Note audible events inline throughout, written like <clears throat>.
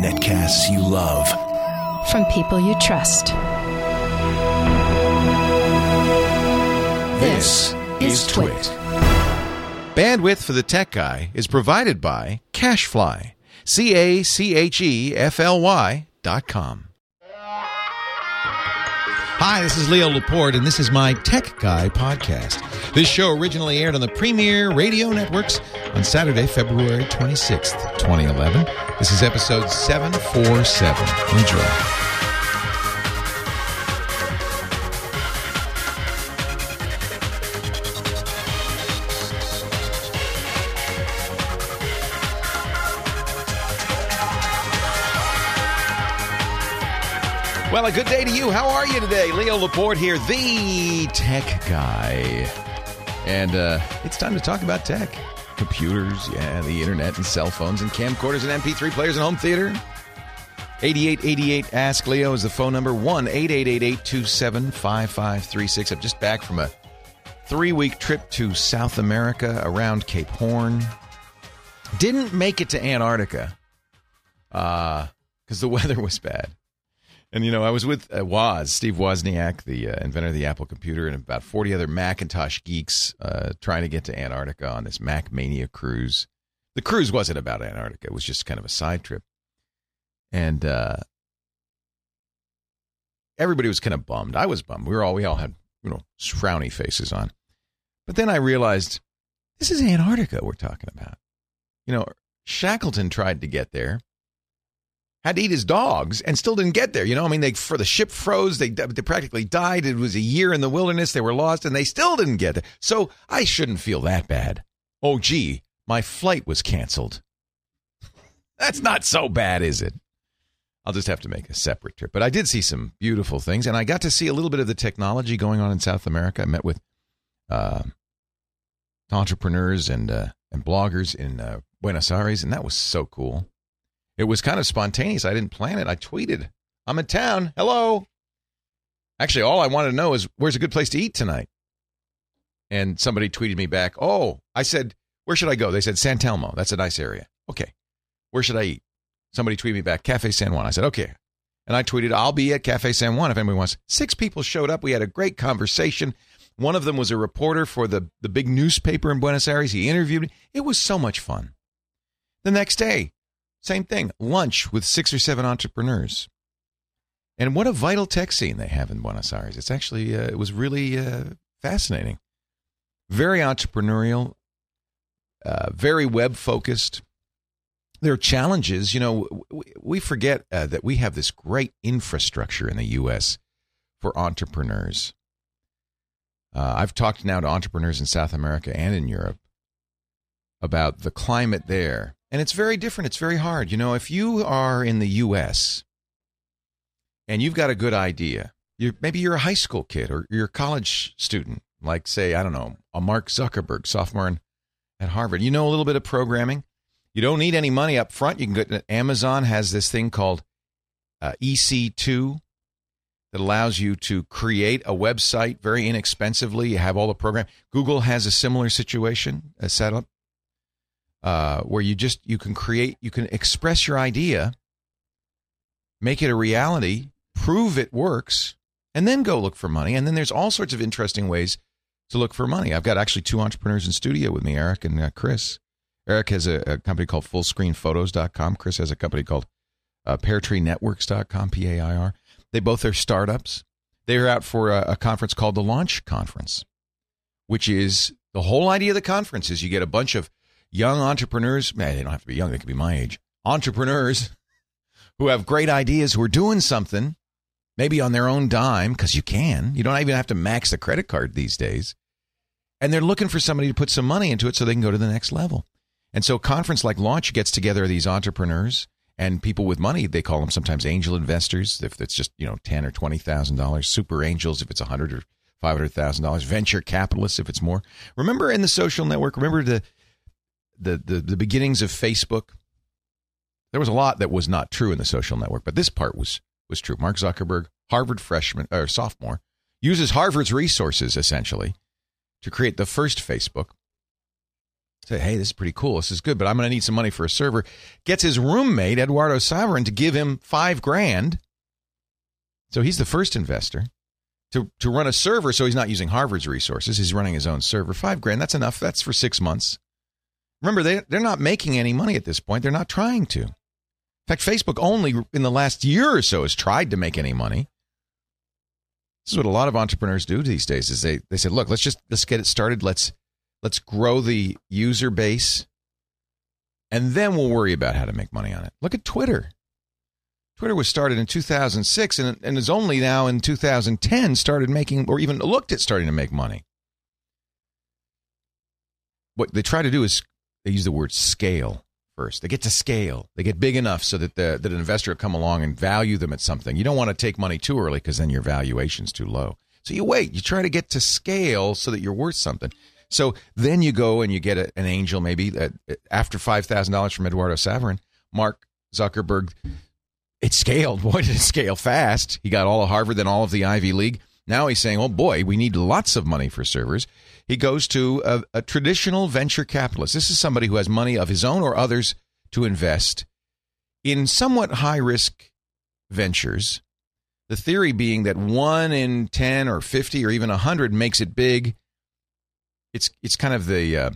Netcasts you love. From people you trust. This is Twit. Bandwidth for the Tech Guy is provided by CacheFly. C A C H E F L Y dot com. Hi, this is Leo Laporte, and this is my Tech Guy podcast. This show originally aired on the Premier Radio Networks on Saturday, February 26th, 2011. This is episode 747. Enjoy. Well, a good day to you. How are you today? Leo Laporte here, the tech guy. And uh, it's time to talk about tech. Computers, yeah, the internet and cell phones and camcorders and MP3 players and home theater. 8888 Ask Leo is the phone number. 1 827 5536. I'm just back from a three week trip to South America around Cape Horn. Didn't make it to Antarctica because uh, the <laughs> weather was bad. And you know, I was with uh, Woz, Steve Wozniak, the uh, inventor of the Apple computer, and about 40 other Macintosh geeks uh, trying to get to Antarctica on this Mac Mania cruise. The cruise wasn't about Antarctica; it was just kind of a side trip. And uh, everybody was kind of bummed. I was bummed. We were all we all had you know frowny faces on. But then I realized this is Antarctica we're talking about. You know, Shackleton tried to get there had to eat his dogs and still didn't get there. You know, I mean, they for the ship froze. They, they practically died. It was a year in the wilderness. They were lost and they still didn't get there. So I shouldn't feel that bad. Oh, gee, my flight was canceled. <laughs> That's not so bad, is it? I'll just have to make a separate trip. But I did see some beautiful things, and I got to see a little bit of the technology going on in South America. I met with uh, entrepreneurs and uh, and bloggers in uh, Buenos Aires, and that was so cool. It was kind of spontaneous. I didn't plan it. I tweeted, I'm in town. Hello. Actually, all I wanted to know is where's a good place to eat tonight? And somebody tweeted me back, Oh, I said, where should I go? They said, San Telmo. That's a nice area. Okay. Where should I eat? Somebody tweeted me back, Cafe San Juan. I said, okay. And I tweeted, I'll be at Cafe San Juan if anybody wants. Six people showed up. We had a great conversation. One of them was a reporter for the, the big newspaper in Buenos Aires. He interviewed me. It was so much fun. The next day, same thing, lunch with six or seven entrepreneurs. And what a vital tech scene they have in Buenos Aires. It's actually, uh, it was really uh, fascinating. Very entrepreneurial, uh, very web focused. There are challenges. You know, we forget uh, that we have this great infrastructure in the U.S. for entrepreneurs. Uh, I've talked now to entrepreneurs in South America and in Europe about the climate there and it's very different. It's very hard. You know, if you are in the U.S. and you've got a good idea, you maybe you're a high school kid or you're a college student, like say I don't know, a Mark Zuckerberg, sophomore in, at Harvard. You know a little bit of programming. You don't need any money up front. You can go. Amazon has this thing called uh, EC2 that allows you to create a website very inexpensively. You have all the program. Google has a similar situation set up uh, where you just you can create you can express your idea make it a reality prove it works and then go look for money. And then there's all sorts of interesting ways to look for money. I've got actually two entrepreneurs in studio with me eric and uh, chris. Eric has a, a, company called fullscreenphotos.com chris has a company called uh, pairtreenetworks.com p-a-i-r they both are startups. They're out for a, a conference called the launch conference which is the whole idea of the conference is you get a bunch of young entrepreneurs, man, they don't have to be young, they could be my age, entrepreneurs who have great ideas, who are doing something, maybe on their own dime, because you can. You don't even have to max the credit card these days. And they're looking for somebody to put some money into it so they can go to the next level. And so, a conference like Launch gets together these entrepreneurs and people with money. They call them sometimes angel investors if it's just you know ten or twenty thousand dollars. Super angels if it's a hundred or five hundred thousand dollars. Venture capitalists if it's more. Remember in the social network. Remember the the, the, the beginnings of Facebook, there was a lot that was not true in the social network, but this part was was true. Mark Zuckerberg, Harvard freshman or sophomore, uses Harvard's resources essentially to create the first Facebook. Say, hey, this is pretty cool. This is good, but I'm going to need some money for a server. Gets his roommate, Eduardo Saverin, to give him five grand. So he's the first investor to, to run a server. So he's not using Harvard's resources. He's running his own server. Five grand, that's enough. That's for six months. Remember, they, they're not making any money at this point. They're not trying to. In fact, Facebook only in the last year or so has tried to make any money. This is what a lot of entrepreneurs do these days is they, they say, look, let's just let's get it started. Let's let's grow the user base and then we'll worry about how to make money on it. Look at Twitter. Twitter was started in 2006 and, and is only now in 2010 started making or even looked at starting to make money. What they try to do is they use the word scale first. They get to scale. They get big enough so that the that an investor will come along and value them at something. You don't want to take money too early because then your valuation's too low. So you wait. You try to get to scale so that you're worth something. So then you go and you get a, an angel maybe after five thousand dollars from Eduardo Saverin, Mark Zuckerberg. It scaled. <laughs> Boy, did it scale fast. He got all of Harvard, then all of the Ivy League. Now he's saying, "Oh boy, we need lots of money for servers." He goes to a, a traditional venture capitalist. This is somebody who has money of his own or others to invest in somewhat high risk ventures. The theory being that one in 10 or 50 or even 100 makes it big. It's, it's kind of the, uh,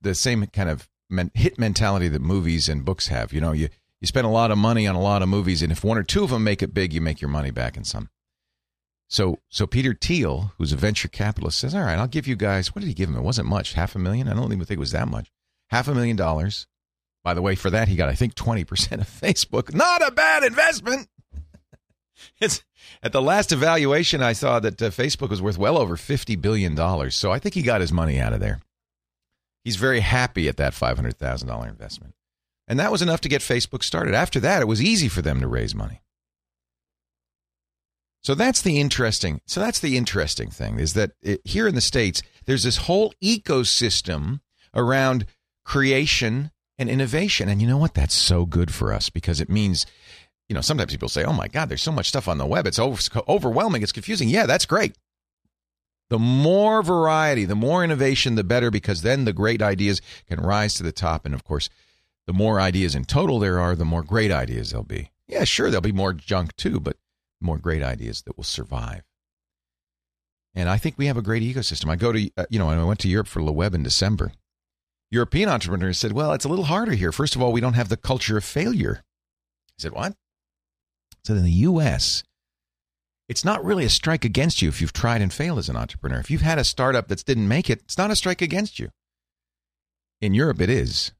the same kind of men- hit mentality that movies and books have. You know, you, you spend a lot of money on a lot of movies, and if one or two of them make it big, you make your money back in some. So, so Peter Thiel, who's a venture capitalist, says, "All right, I'll give you guys. What did he give him? It wasn't much, half a million. I don't even think it was that much. Half a million dollars. By the way, for that he got, I think, twenty percent of <laughs> Facebook. Not a bad investment. <laughs> it's at the last evaluation I saw that uh, Facebook was worth well over fifty billion dollars. So I think he got his money out of there. He's very happy at that five hundred thousand dollar investment, and that was enough to get Facebook started. After that, it was easy for them to raise money. So that's the interesting. So that's the interesting thing is that it, here in the states, there's this whole ecosystem around creation and innovation, and you know what? That's so good for us because it means, you know, sometimes people say, "Oh my God, there's so much stuff on the web. It's over, overwhelming. It's confusing." Yeah, that's great. The more variety, the more innovation, the better, because then the great ideas can rise to the top. And of course, the more ideas in total there are, the more great ideas there'll be. Yeah, sure, there'll be more junk too, but more great ideas that will survive. And I think we have a great ecosystem. I go to, uh, you know, I went to Europe for Le Web in December. European entrepreneurs said, well, it's a little harder here. First of all, we don't have the culture of failure. I said, what? So in the U.S., it's not really a strike against you if you've tried and failed as an entrepreneur. If you've had a startup that didn't make it, it's not a strike against you. In Europe, it is.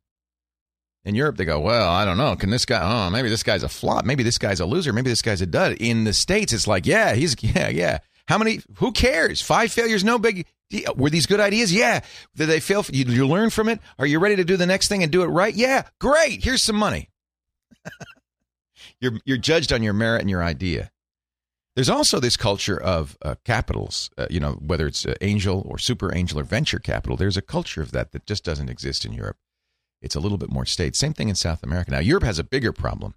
In Europe, they go, well, I don't know. Can this guy? Oh, maybe this guy's a flop. Maybe this guy's a loser. Maybe this guy's a dud. In the states, it's like, yeah, he's <laughs> yeah, yeah. How many? Who cares? Five failures, no big. Were these good ideas? Yeah. Did they fail? You, you learn from it? Are you ready to do the next thing and do it right? Yeah. Great. Here's some money. <laughs> you're you're judged on your merit and your idea. There's also this culture of uh, capitals, uh, you know, whether it's uh, angel or super angel or venture capital. There's a culture of that that just doesn't exist in Europe. It's a little bit more state. Same thing in South America. Now, Europe has a bigger problem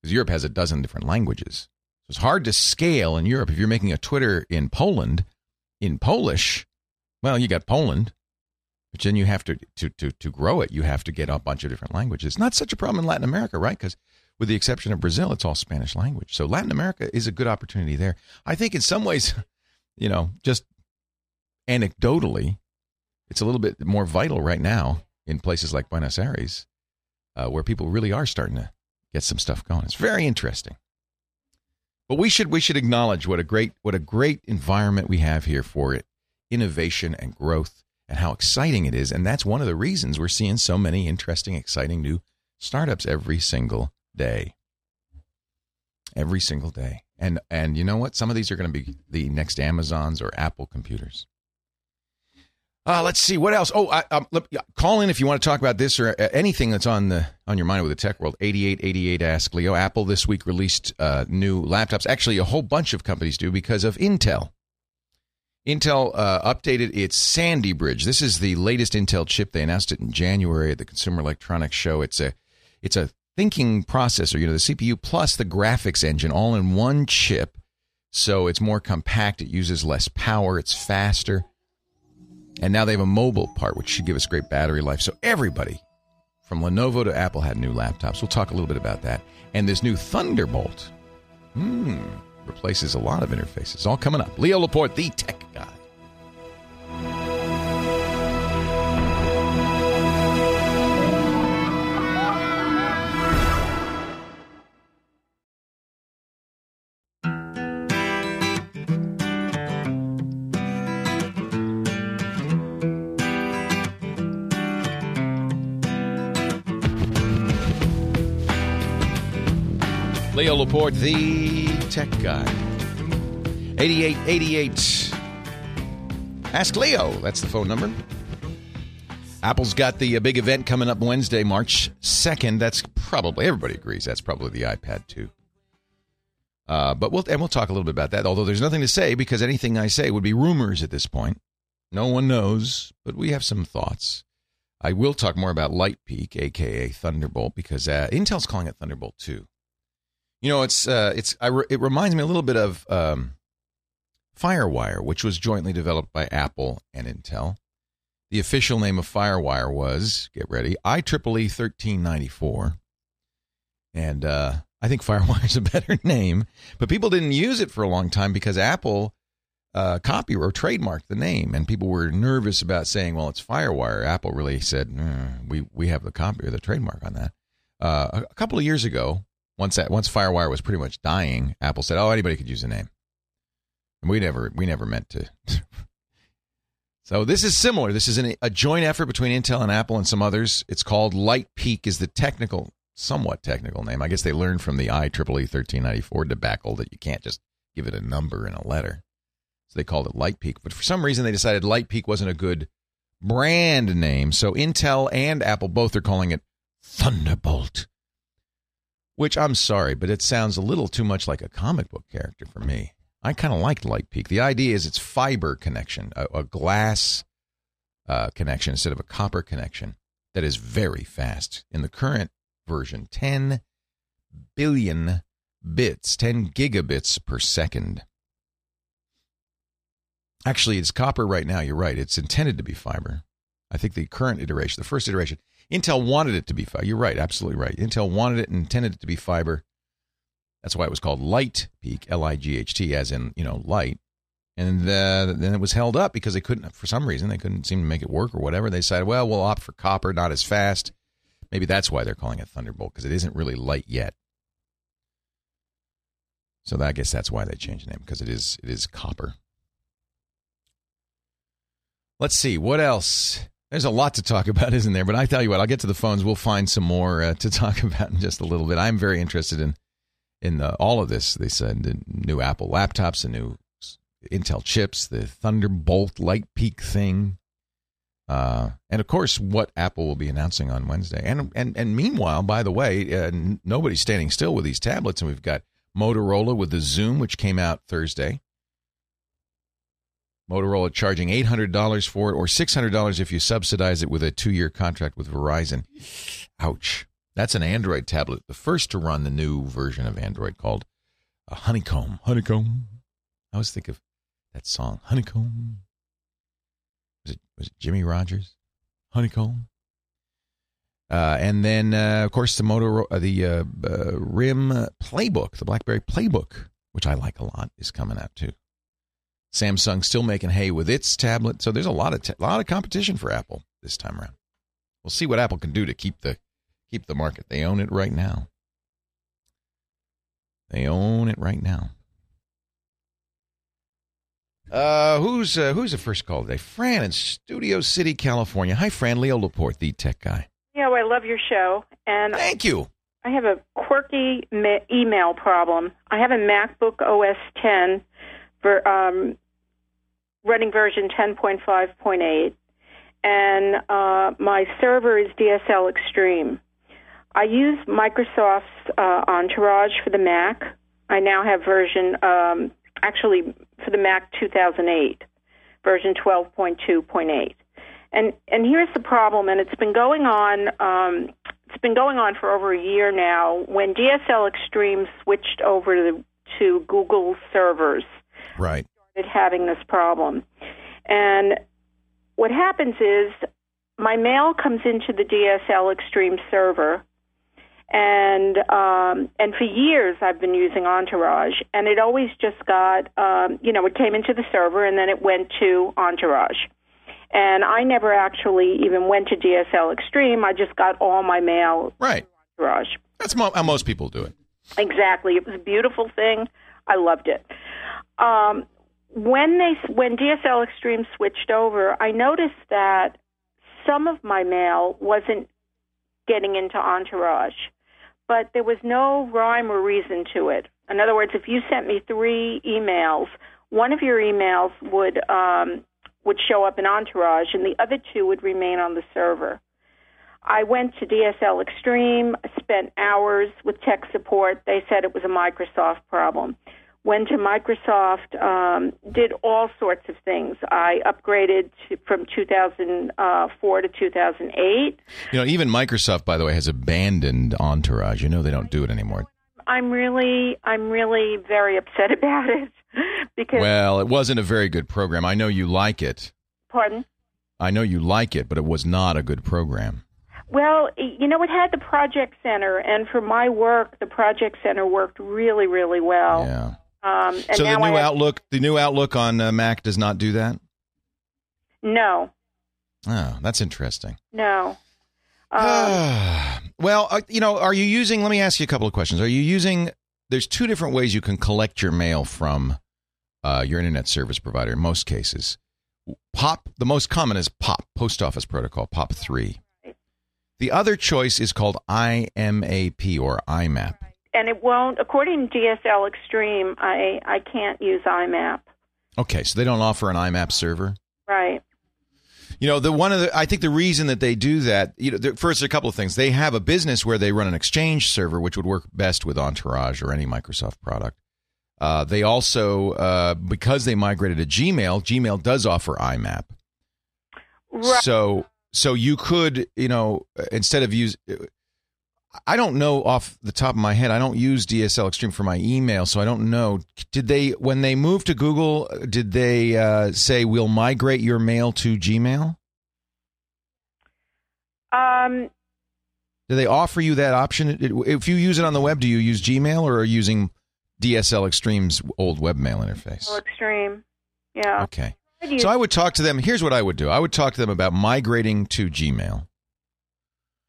because Europe has a dozen different languages. So it's hard to scale in Europe. If you're making a Twitter in Poland, in Polish, well, you got Poland, but then you have to, to, to, to grow it, you have to get a bunch of different languages. Not such a problem in Latin America, right? Because with the exception of Brazil, it's all Spanish language. So Latin America is a good opportunity there. I think in some ways, <laughs> you know, just anecdotally, it's a little bit more vital right now in places like Buenos Aires, uh, where people really are starting to get some stuff going. It's very interesting. But we should we should acknowledge what a great what a great environment we have here for it, innovation and growth, and how exciting it is. And that's one of the reasons we're seeing so many interesting, exciting new startups every single day. Every single day. And and you know what? Some of these are going to be the next Amazons or Apple computers. Uh, let's see what else. Oh, I, um, call in if you want to talk about this or uh, anything that's on the on your mind with the tech world. Eighty eight eighty eight. Ask Leo. Apple this week released uh, new laptops. Actually, a whole bunch of companies do because of Intel. Intel uh, updated its Sandy Bridge. This is the latest Intel chip. They announced it in January at the Consumer Electronics Show. It's a it's a thinking processor. You know, the CPU plus the graphics engine all in one chip. So it's more compact. It uses less power. It's faster And now they have a mobile part, which should give us great battery life. So everybody from Lenovo to Apple had new laptops. We'll talk a little bit about that. And this new Thunderbolt hmm, replaces a lot of interfaces. All coming up. Leo Laporte, the tech guy. Leo Laporte, the tech guy. 8888. Ask Leo. That's the phone number. Apple's got the uh, big event coming up Wednesday, March 2nd. That's probably, everybody agrees, that's probably the iPad 2. Uh, but we'll, and we'll talk a little bit about that, although there's nothing to say because anything I say would be rumors at this point. No one knows, but we have some thoughts. I will talk more about Light Lightpeak, aka Thunderbolt, because uh, Intel's calling it Thunderbolt 2. You know, it's uh, it's re- it reminds me a little bit of um, FireWire, which was jointly developed by Apple and Intel. The official name of FireWire was get ready IEEE thirteen ninety four, and uh, I think FireWire is a <laughs> better name, but people didn't use it for a long time because Apple uh, copy or trademarked the name, and people were nervous about saying, "Well, it's FireWire." Apple really said, mm, "We we have the copy or the trademark on that." Uh, a couple of years ago, once that once FireWire was pretty much dying, Apple said, "Oh, anybody could use the name." And we never we never meant to. <laughs> so this is similar. This is an, a joint effort between Intel and Apple and some others. It's called Lightpeak. Is the technical, somewhat technical name. I guess they learned from the IEEE 1394 debacle that you can't just give it a number and a letter. So they called it Lightpeak. But for some reason, they decided Lightpeak wasn't a good brand name. So Intel and Apple both are calling it Thunderbolt which I'm sorry, but it sounds a little too much like a comic book character for me. I kind of liked Light Peak. The idea is it's fiber connection, a, a glass uh, connection instead of a copper connection that is very fast. In the current version, 10 billion bits, 10 gigabits per second. Actually, it's copper right now. You're right. It's intended to be fiber. I think the current iteration, the first iteration, Intel wanted it to be fiber. You're right, absolutely right. Intel wanted it and intended it to be fiber. That's why it was called Light Peak, L I G H T, as in you know light. And uh, then it was held up because they couldn't, for some reason, they couldn't seem to make it work or whatever. They decided, well, we'll opt for copper, not as fast. Maybe that's why they're calling it Thunderbolt because it isn't really light yet. So I guess that's why they changed the name because it is it is copper. Let's see what else. There's a lot to talk about, isn't there? But I tell you what, I'll get to the phones. We'll find some more uh, to <laughs> talk about in just a little bit. I'm very interested in in the, all of this. They said the new Apple laptops, the new Intel chips, the Thunderbolt Light Peak thing, uh, and of course, what Apple will be announcing on Wednesday. And and and meanwhile, by the way, uh, nobody's standing still with these tablets, and we've got Motorola with the Xoom, which came out Thursday. Motorola charging $800 for it or $600 if you subsidize it with a two year contract with Verizon. Ouch. That's an Android tablet, the first to run the new version of Android called a Honeycomb. Honeycomb. I always think of that song, Honeycomb. Was it, was it Jimmie Rodgers? Honeycomb. Uh, and then, uh, of course, the Motorola, uh, the uh, uh, RIM Playbook, the BlackBerry Playbook, which I like a lot, is coming out too. Samsung still making hay with its tablet. So there's a lot of a lot of competition for Apple this time around. We'll see what Apple can do to keep the keep the market. They own it right now. They own it right now. Uh, who's uh, who's the first call today? Fran in Studio City, California. Hi, Fran. Leo Laporte, the tech guy. Yeah, I love your show, and thank you. I have a quirky ma- email problem. I have a MacBook OS 10 for um, running version 10.5.8, and uh, my server is DSL Extreme. I use Microsoft's uh, Entourage for the Mac. I now have version, um, actually, for the Mac 2008, version 12.2.8. And and here's the problem, and it's been going on. Um, it's been going on for over a year now. When DSL Extreme switched over to, to Google servers, Right. Started having this problem, and what happens is my mail comes into the DSL Extreme server, and um, and for years I've been using Entourage, and it always just got um, you know it came into the server and then it went to Entourage, and I never actually even went to DSL Extreme. I just got all my mail Right. Entourage. That's mo- how most people do it. Exactly. It was a beautiful thing. I loved it. Um, when they when DSL Extreme switched over, I noticed that some of my mail wasn't getting into Entourage, but there was no rhyme or reason to it. In other words, if you sent me three emails, one of your emails would um, would show up in Entourage, and the other two would remain on the server. I went to DSL Extreme, spent hours with tech support. They said it was a Microsoft problem. Went to Microsoft, um, did all sorts of things. I upgraded to, from 2004 to 2008. You know, even Microsoft, by the way, has abandoned Entourage. You know, they don't do it anymore. I'm really, I'm really very upset <laughs> about it because. Well, it wasn't a very good program. I know you like it. pardon. I know you like it, but it was not a good program. Well, you know, it had the Project Center, and for my work, the Project Center worked really, really well. Yeah. Um, and So the new have, Outlook, the new Outlook on uh, Mac does not do that. No, Oh, that's interesting. no. Um, <sighs> well, uh, you know, are you using? Let me ask you a couple of questions. Are you using? There's two different ways you can collect your mail from uh, your internet service provider. In most cases, POP. The most common is POP, Post Office Protocol, POP three. The other choice is called IMAP or IMAP. And it won't. According to DSL Extreme, I I can't use IMAP. Okay, so they don't offer an IMAP server. Right. You know, the one of the I think the reason that they do that, you know, there- first a couple of things. They have a business where they run an Exchange server, which would work best with Entourage or any Microsoft product. Uh, they also, uh, because they migrated to Gmail, Gmail does offer IMAP. Right. So, so you could, you know, instead of use, I don't know off the top of my head. I don't use DSL Extreme for my email, so I don't know. Did they, when they moved to Google, did they uh, say we'll migrate your mail to Gmail? Um, Do they offer you that option? If you use it on the web, do you use Gmail or are you using DSL Extreme's old webmail interface? Extreme. Yeah. Okay. So I would talk to them. Here's what I would do I would talk to them about migrating to Gmail.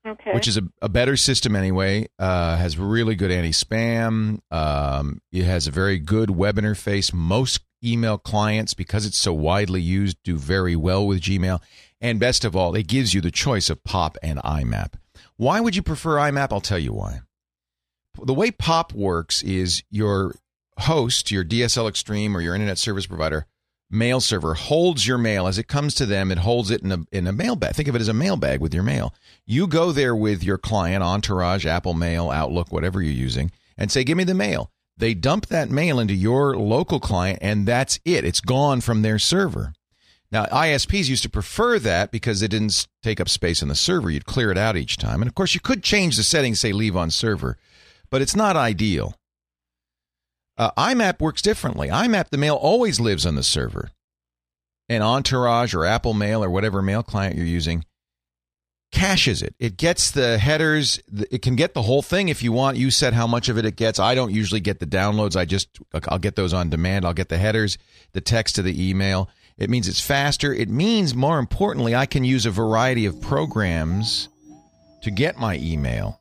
Okay. which is a, a better system anyway. Uh, has really good anti-spam. Um, it has a very good web interface. Most email clients, because it's so widely used, do very well with Gmail. And best of all, it gives you the choice of POP and IMAP. Why would you prefer IMAP? I'll tell you why. The way POP works is your host, your DSL Extreme or your internet service provider, mail server holds your mail as it comes to them. It holds it in a in a mail bag. Think of it as a mail bag with your mail. You go there with your client, Entourage, Apple Mail, Outlook, whatever you're using, and say, "Give me the mail." They dump that mail into your local client, and that's it. It's gone from their server. Now, ISPs used to prefer that because it didn't take up space on the server. You'd clear it out each time, and of course, you could change the settings, say leave on server, but it's not ideal. Uh, IMAP works differently. IMAP, the mail always lives on the server. And Entourage or Apple Mail or whatever mail client you're using caches it. It gets the headers. It can get the whole thing if you want. You set how much of it it gets. I don't usually get the downloads. I just I'll get those on demand. I'll get the headers, the text to the email. It means it's faster. It means more importantly, I can use a variety of programs to get my email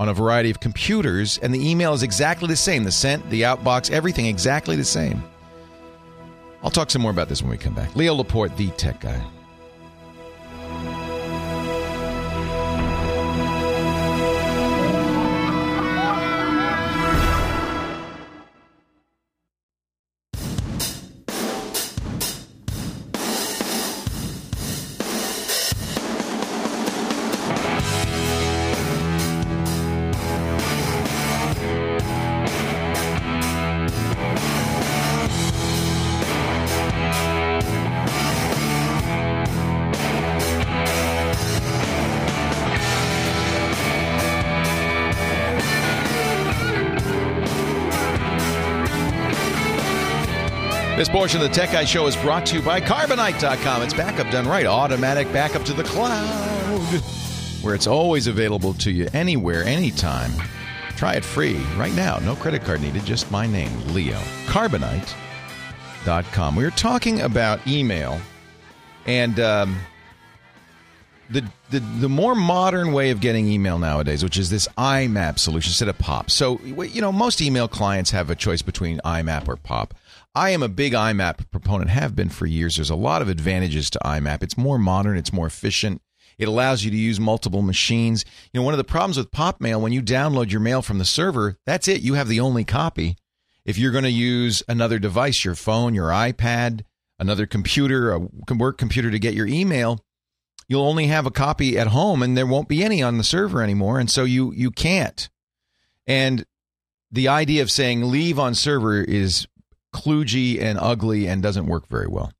on a variety of computers, and the email is exactly the same. The sent, the outbox, everything exactly the same. I'll talk some more about this when we come back. Leo Laporte, the tech guy. Portion of the Tech Guy Show is brought to you by Carbonite.com. It's backup done right, automatic backup to the cloud, where it's always available to you anywhere, anytime. Try it free right now. No credit card needed, just my name, Leo. Carbonite.com. We were talking about email and um, the, the the more modern way of getting email nowadays, which is this IMAP solution instead of POP. So you know most email clients have a choice between IMAP or POP. I am a big IMAP proponent, have been for years. There's a lot of advantages to IMAP. It's more modern, it's more efficient. It allows you to use multiple machines. You know, one of the problems with POP mail, when you download your mail from the server, that's it. You have the only copy. If you're going to use another device, your phone, your iPad, another computer, a work computer to get your email, you'll only have a copy at home and there won't be any on the server anymore. And so you, you can't. And the idea of saying leave on server is kludgy and ugly and doesn't work very well.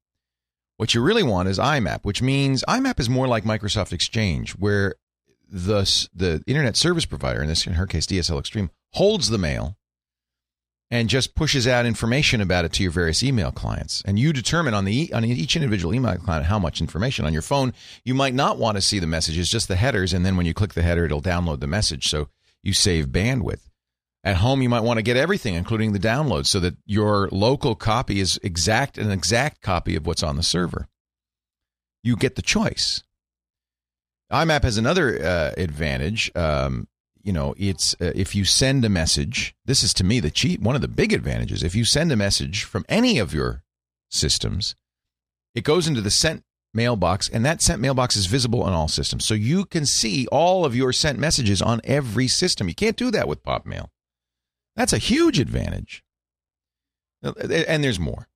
What you really want is IMAP, which means IMAP is more like Microsoft Exchange, where the the internet service provider, in this in her case DSL Extreme, holds the mail and just pushes out information about it to your various email clients. And you determine on the on each individual email client how much information. On your phone, you might not want to see the messages, just the headers, and then when you click the header, it'll download the message, so you save bandwidth. At home, you might want to get everything, including the download, so that your local copy is exact an exact copy of what's on the server. You get the choice. IMAP has another uh, advantage. Um, you know, it's uh, if you send a message. This is to me the cheap one of the big advantages. If you send a message from any of your systems, it goes into the sent mailbox, and that sent mailbox is visible on all systems. So you can see all of your sent messages on every system. You can't do that with Pop Mail. That's a huge advantage. And there's more.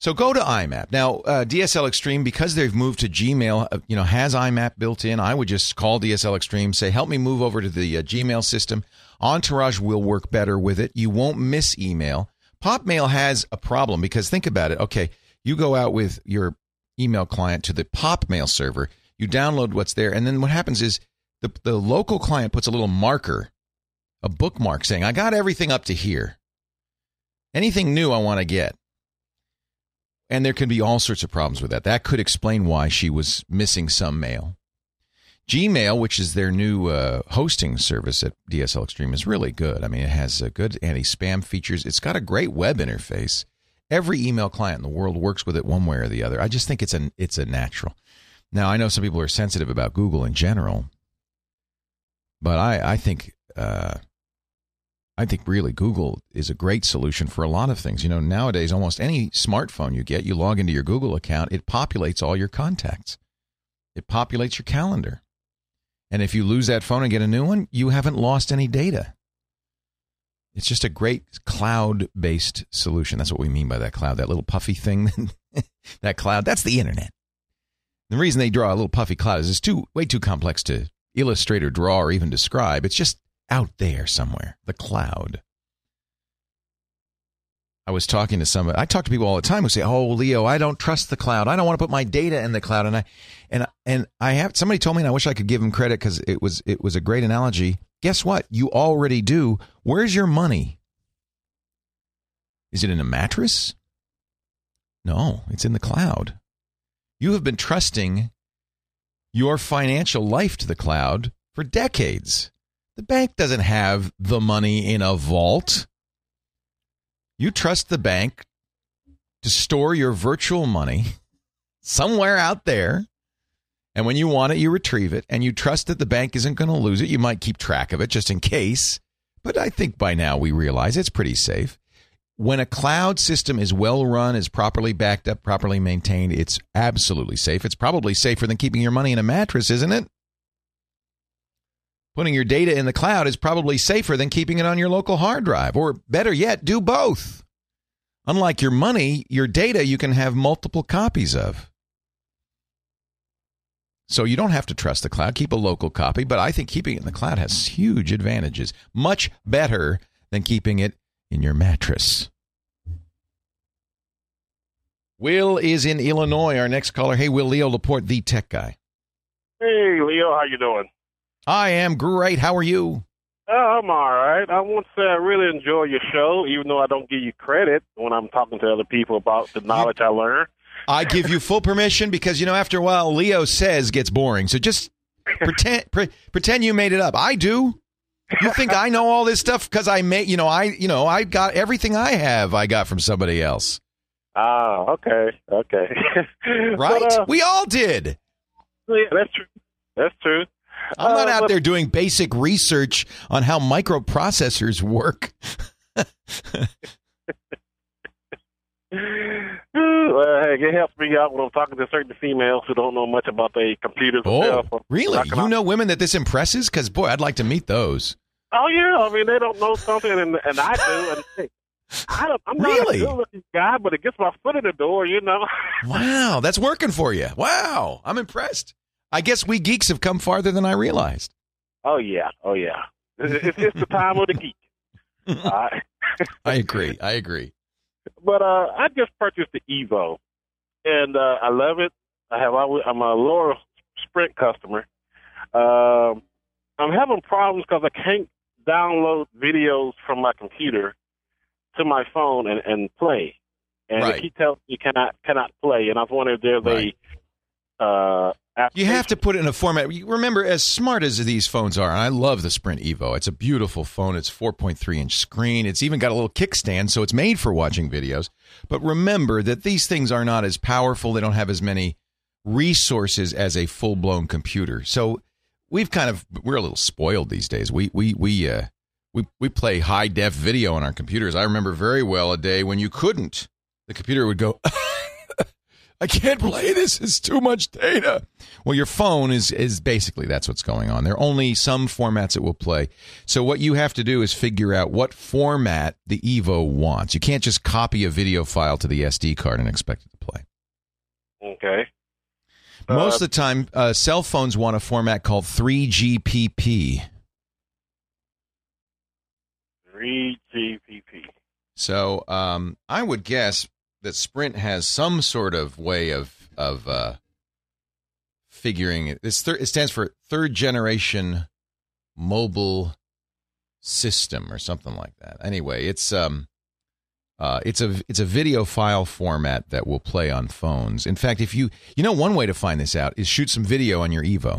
So go to IMAP now. Uh, DSL Extreme because they've moved to Gmail. Uh, you know has IMAP built in. I would just call DSL Extreme, say help me move over to the uh, Gmail system. Entourage will work better with it. You won't miss email. Popmail has a problem because think about it. Okay, you go out with your email client to the Popmail server. You download what's there, and then what happens is the the local client puts a little marker, a bookmark saying I got everything up to here. Anything new I want to get. And there can be all sorts of problems with that. That could explain why she was missing some mail. Gmail, which is their new uh, hosting service at DSL Extreme, is really good. I mean, it has uh, good anti spam features. It's got a great web interface. Every email client in the world works with it one way or the other. I just think it's a, it's a natural. Now, I know some people are sensitive about Google in general, but I, I think uh, I think really Google is a great solution for a lot of things. You know, nowadays, almost any smartphone you get, you log into your Google account, it populates all your contacts, it populates your calendar. And if you lose that phone and get a new one, you haven't lost any data. It's just a great cloud based solution. That's what we mean by that cloud, that little puffy thing. <laughs> that cloud, that's the internet. The reason they draw a little puffy cloud is it's too way too complex to illustrate or draw or even describe. It's just out there somewhere, the cloud. I was talking to somebody. I talk to people all the time who say, "Oh, Leo, I don't trust the cloud. I don't want to put my data in the cloud." And I, and and I have somebody told me, and I wish I could give him credit because it was it was a great analogy. Guess what? You already do. Where's your money? Is it in a mattress? No, it's in the cloud. You have been trusting your financial life to the cloud for decades. The bank doesn't have the money in a vault. You trust the bank to store your virtual money somewhere out there. And when you want it, you retrieve it. And you trust that the bank isn't going to lose it. You might keep track of it just in case. But I think by now we realize it's pretty safe. When a cloud system is well run, is properly backed up, properly maintained, it's absolutely safe. It's probably safer than keeping your money in a mattress, isn't it? Putting your data in the cloud is probably safer than keeping it on your local hard drive, or better yet, do both. Unlike your money, your data you can have multiple copies of. So you don't have to trust the cloud. Keep a local copy, but I think keeping it in the cloud has huge advantages. Much better than keeping it in your mattress. Will is in Illinois. Our next caller. Hey, Will Leo Laporte, the tech guy. Hey, Leo, how you doing? I am great. How are you? Oh, I'm all right. I want to say I really enjoy your show, even though I don't give you credit when I'm talking to other people about the knowledge I learn. I give you full permission because you know after a while Leo says gets boring. So just <laughs> pretend pre- pretend you made it up. I do. You think I know all this stuff because I made you know I you know I got everything I have I got from somebody else. Ah, okay, okay. <laughs> Right? But, uh, we all did. yeah, that's true. That's true. I'm not Uh, out but- there doing basic research on how microprocessors work. <laughs> well, hey, it helps me out when I'm talking to certain females who don't know much about the computers. Oh, really? You know women that this impresses? Because boy, I'd like to meet those. Oh yeah, I mean they don't know something, and, and I do. And hey, I don't, I'm not Really? a good-looking guy, but it gets my foot in the door, you know. <laughs> Wow, that's working for you. Wow, I'm impressed. I guess we geeks have come farther than I realized. oh yeah, oh yeah. It's, the time of the geek. <laughs> Right. I agree. I agree. But uh, I just purchased the Evo, and uh, I love it. I have always, I'm a lower Sprint customer. Um, I'm having problems because I can't download videos from my computer to my phone and, and play. And Right. keeps telling me you cannot cannot play. And I was wondering if there's Right. a uh, You have to put it in a format. Remember, as smart as these phones are, and I love the Sprint Evo. It's a beautiful phone. It's 4.3 inch screen. It's even got a little kickstand, so it's made for watching videos. But remember that these things are not as powerful. They don't have as many resources as a full blown computer. So we've kind of we're a little spoiled these days. We we we uh we we play high def video on our computers. I remember very well a day when you couldn't. The computer would go. <laughs> I can't play this. It's too much data. Well, your phone is is basically that's what's going on. There are only some formats it will play. So what you have to do is figure out what format the Evo wants. You can't just copy a video file to the SD card and expect it to play. Okay. Most Uh, of the time, uh, cell phones want a format called 3GPP. 3GPP. So um, I would guess that Sprint has some sort of way of of uh, figuring it. Thir- it stands for third generation mobile system or something like that. Anyway, it's um uh, it's a it's a video file format that will play on phones. In fact, if you you know one way to find this out is shoot some video on your Evo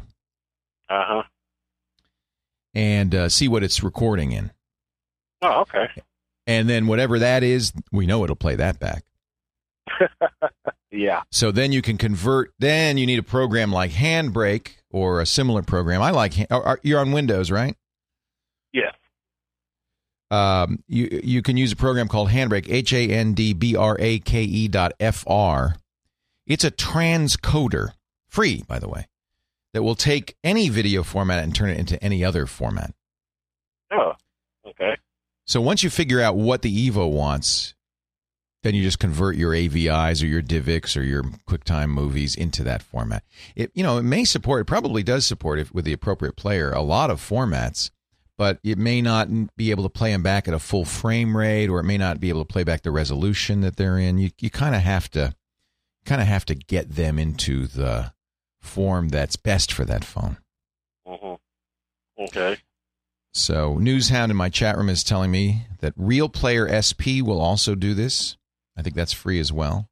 Uh huh. and uh, see what it's recording in, Oh, okay. and then whatever that is, we know it'll play that back. Yeah. So then you can convert. Then you need a program like Handbrake or a similar program. I like. Han- are- are- You're on Windows, right? Yes. Um, you you can use a program called Handbrake. H A N D B R A K E dot F R. It's a transcoder, free by the way, that will take any video format and turn it into any other format. Oh, okay. So once you figure out what the Evo wants, then you just convert your AVIs or your DivX or your QuickTime movies into that format. It you know it may support, it probably does support if with the appropriate player a lot of formats, but it may not be able to play them back at a full frame rate, or it may not be able to play back the resolution that they're in. You you kind of have to kind of have to get them into the form that's best for that phone. hmm Okay. So, Newshound in my chat room is telling me that Real Player SP will also do this. I think that's free as well.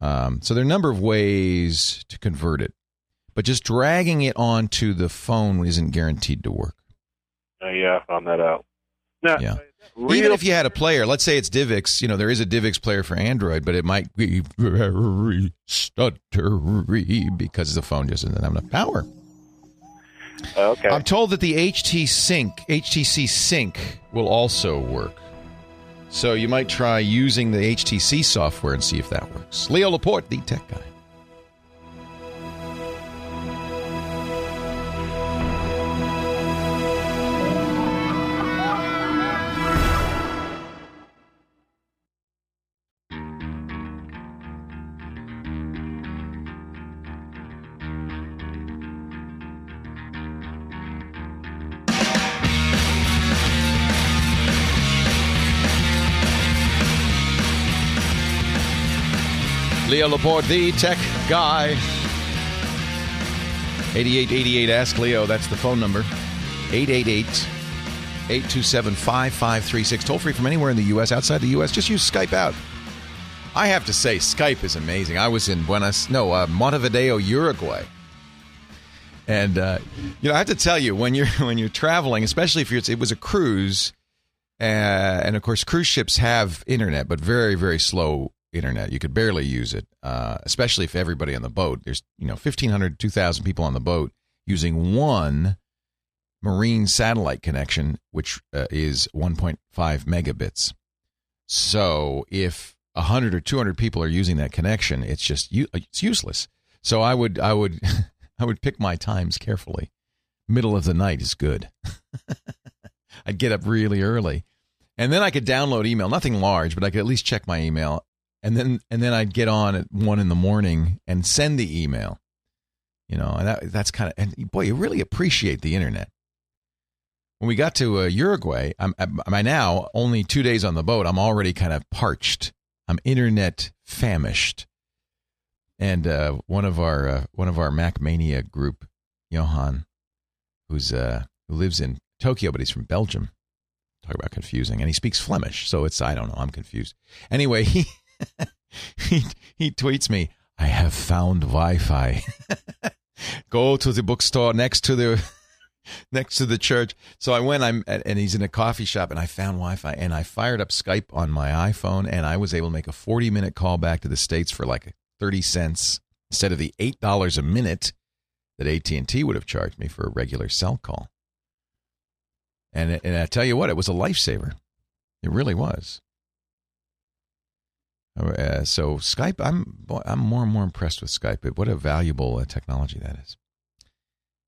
Um, so, there are a number of ways to convert it, but just dragging it onto the phone isn't guaranteed to work. Uh, yeah, I found that out. Now, Yeah. real- Even if you had a player, let's say it's DivX, you know, there is a DivX player for Android, but it might be very stuttery because the phone just doesn't have enough power. okay. I'm told that the HT Sync, HTC Sync will also work. So you might try using the HTC software and see if that works. Leo Laporte, the tech guy. Laporte, the tech guy. 8888 Ask Leo, that's the phone number. 888 827 5536. Toll free from anywhere in the U.S., outside the U.S. Just use Skype out. I have to say, Skype is amazing. I was in Buenos, no, uh, Montevideo, Uruguay. And uh, you know, I have to tell you, when you're <laughs> when you're traveling, especially if you're, it was a cruise, uh, and of course, cruise ships have internet, but very very slow internet. You could barely use it, uh, especially if everybody on the boat. There's you know 1,500, 2,000 people on the boat using one marine satellite connection, which uh, is 1.5 megabits. So if 100 or 200 people are using that connection, it's just it's useless. So I would I would <laughs> I would pick my times carefully. Middle of the night is good. <laughs> I'd get up really early. And then I could download email, nothing large, but I could at least check my email. And then and then I'd get on at one in the morning and send the email. You know, and that, that's kind of and boy, you really appreciate the internet. When we got to uh, Uruguay, I'm by now only two days on the boat. I'm already kind of parched. I'm internet famished. And uh, one of our uh, one of our Mac Mania group, Johan, who's uh, who lives in Tokyo, but he's from Belgium. Talk about confusing, and he speaks Flemish, so it's I don't know. I'm confused. Anyway, he <laughs> he he tweets me. I have found Wi-Fi. <laughs> Go to the bookstore next to the <laughs> next to the church. So I went. I'm and he's in a coffee shop, and I found Wi-Fi, and I fired up Skype on my iPhone, and I was able to make a 40 minute call back to the states for like 30 cents instead of the $8 a minute that AT&T would have charged me for a regular cell call. And, and I tell you what, it was a lifesaver. It really was. Uh, so Skype, I'm I'm more and more impressed with Skype. What a valuable uh, technology that is.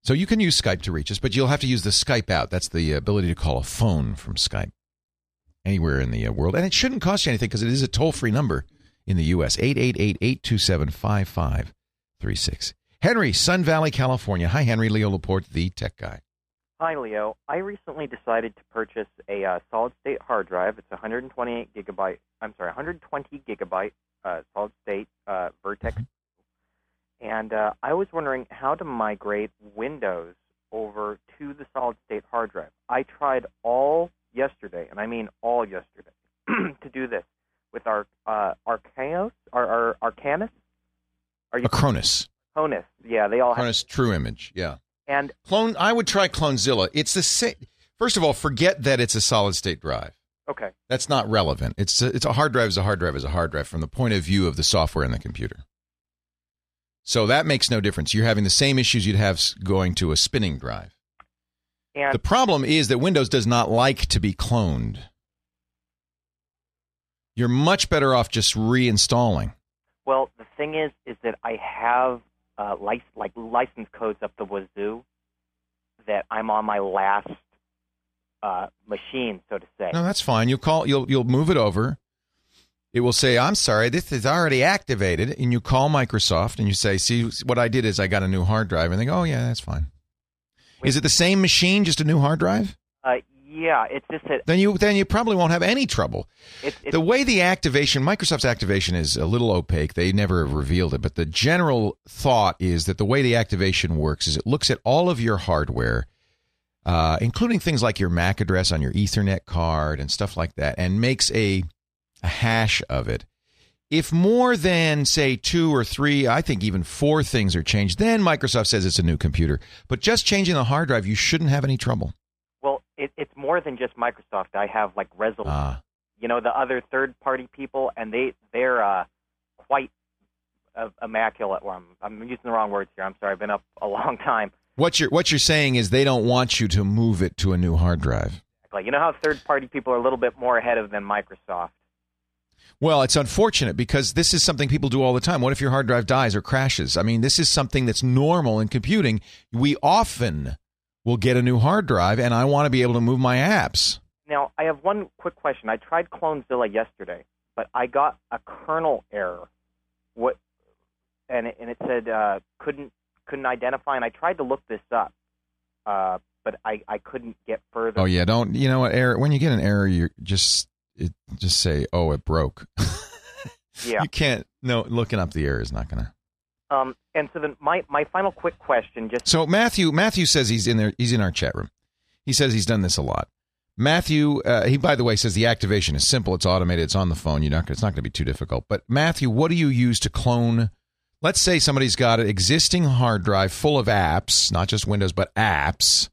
So you can use Skype to reach us, but you'll have to use the Skype out. That's the ability to call a phone from Skype anywhere in the uh, world, and it shouldn't cost you anything because it is a toll free number in the U.S. 888-827-5536. Henry, Sun Valley, California. Hi, Henry. Leo Laporte, the tech guy. Hi, Leo. I recently decided to purchase a uh, solid-state hard drive. It's 128 gigabyte. I'm sorry, 120 gigabyte uh, solid-state uh, Vertex. Mm-hmm. And uh, I was wondering how to migrate Windows over to the solid-state hard drive. I tried all yesterday, and I mean all yesterday, <clears throat> to do this with our uh, Arcanos, our, our Arcanus. Are you Acronis? Acronis, yeah, they all Acronis have True Image, yeah. And clone, I would try Clonezilla. It's the same. First of all, forget that it's a solid state drive. Okay, that's not relevant. It's a, it's a hard drive. Is a hard drive. Is a hard drive from the point of view of the software in the computer. So that makes no difference. You're having the same issues you'd have going to a spinning drive. And the problem is that Windows does not like to be cloned. You're much better off just reinstalling. Well, the thing is, is that I have uh, lic- like license codes up the wazoo that I'm on my last uh, machine, so to say. No, that's fine. You'll call. You'll you'll move it over. It will say, "I'm sorry, this is already activated," and you call Microsoft and you say, "See, what I did is I got a new hard drive," and they go, "Oh yeah, that's fine." Wait. Is it the same machine, just a new hard drive? Uh, yeah, it's just that. Then you then you probably won't have any trouble. It's, it's, the way the activation, Microsoft's activation is a little opaque. They never have revealed it, but the general thought is that the way the activation works is it looks at all of your hardware, uh, including things like your MAC address on your Ethernet card and stuff like that, and makes a, a hash of it. If more than say two or three, I think even four things are changed, then Microsoft says it's a new computer. But just changing the hard drive, you shouldn't have any trouble more than just Microsoft. I have like Resolute, uh, you know, the other third-party people, and they they're uh, quite uh, immaculate. Well, I'm, I'm using the wrong words here. I'm sorry. I've been up a <laughs> long time. What you're what you're saying is they don't want you to move it to a new hard drive. Like you know how third-party people are a little bit more ahead of than Microsoft. Well, it's unfortunate because this is something people do all the time. What if your hard drive dies or crashes? I mean, this is something that's normal in computing. We often will get a new hard drive, and I want to be able to move my apps. Now, I have one quick question. I tried Clonezilla yesterday, but I got a kernel error. What? And it, and it said uh, couldn't couldn't identify. And I tried to look this up, uh, but I, I couldn't get further. Oh yeah, don't you know what error? When you get an error, you just it, just say, "Oh, it broke." <laughs> yeah, you can't. No, looking up the error is not gonna. Um, and so then my, my final quick question just So Matthew Matthew says he's in there he's in our chat room. He says he's done this a lot. Matthew, uh, he by the way says the activation is simple. It's automated. It's on the phone. You're not. It's not going to be too difficult. But Matthew, what do you use to clone? Let's say somebody's got an existing hard drive full of apps, not just Windows, but apps,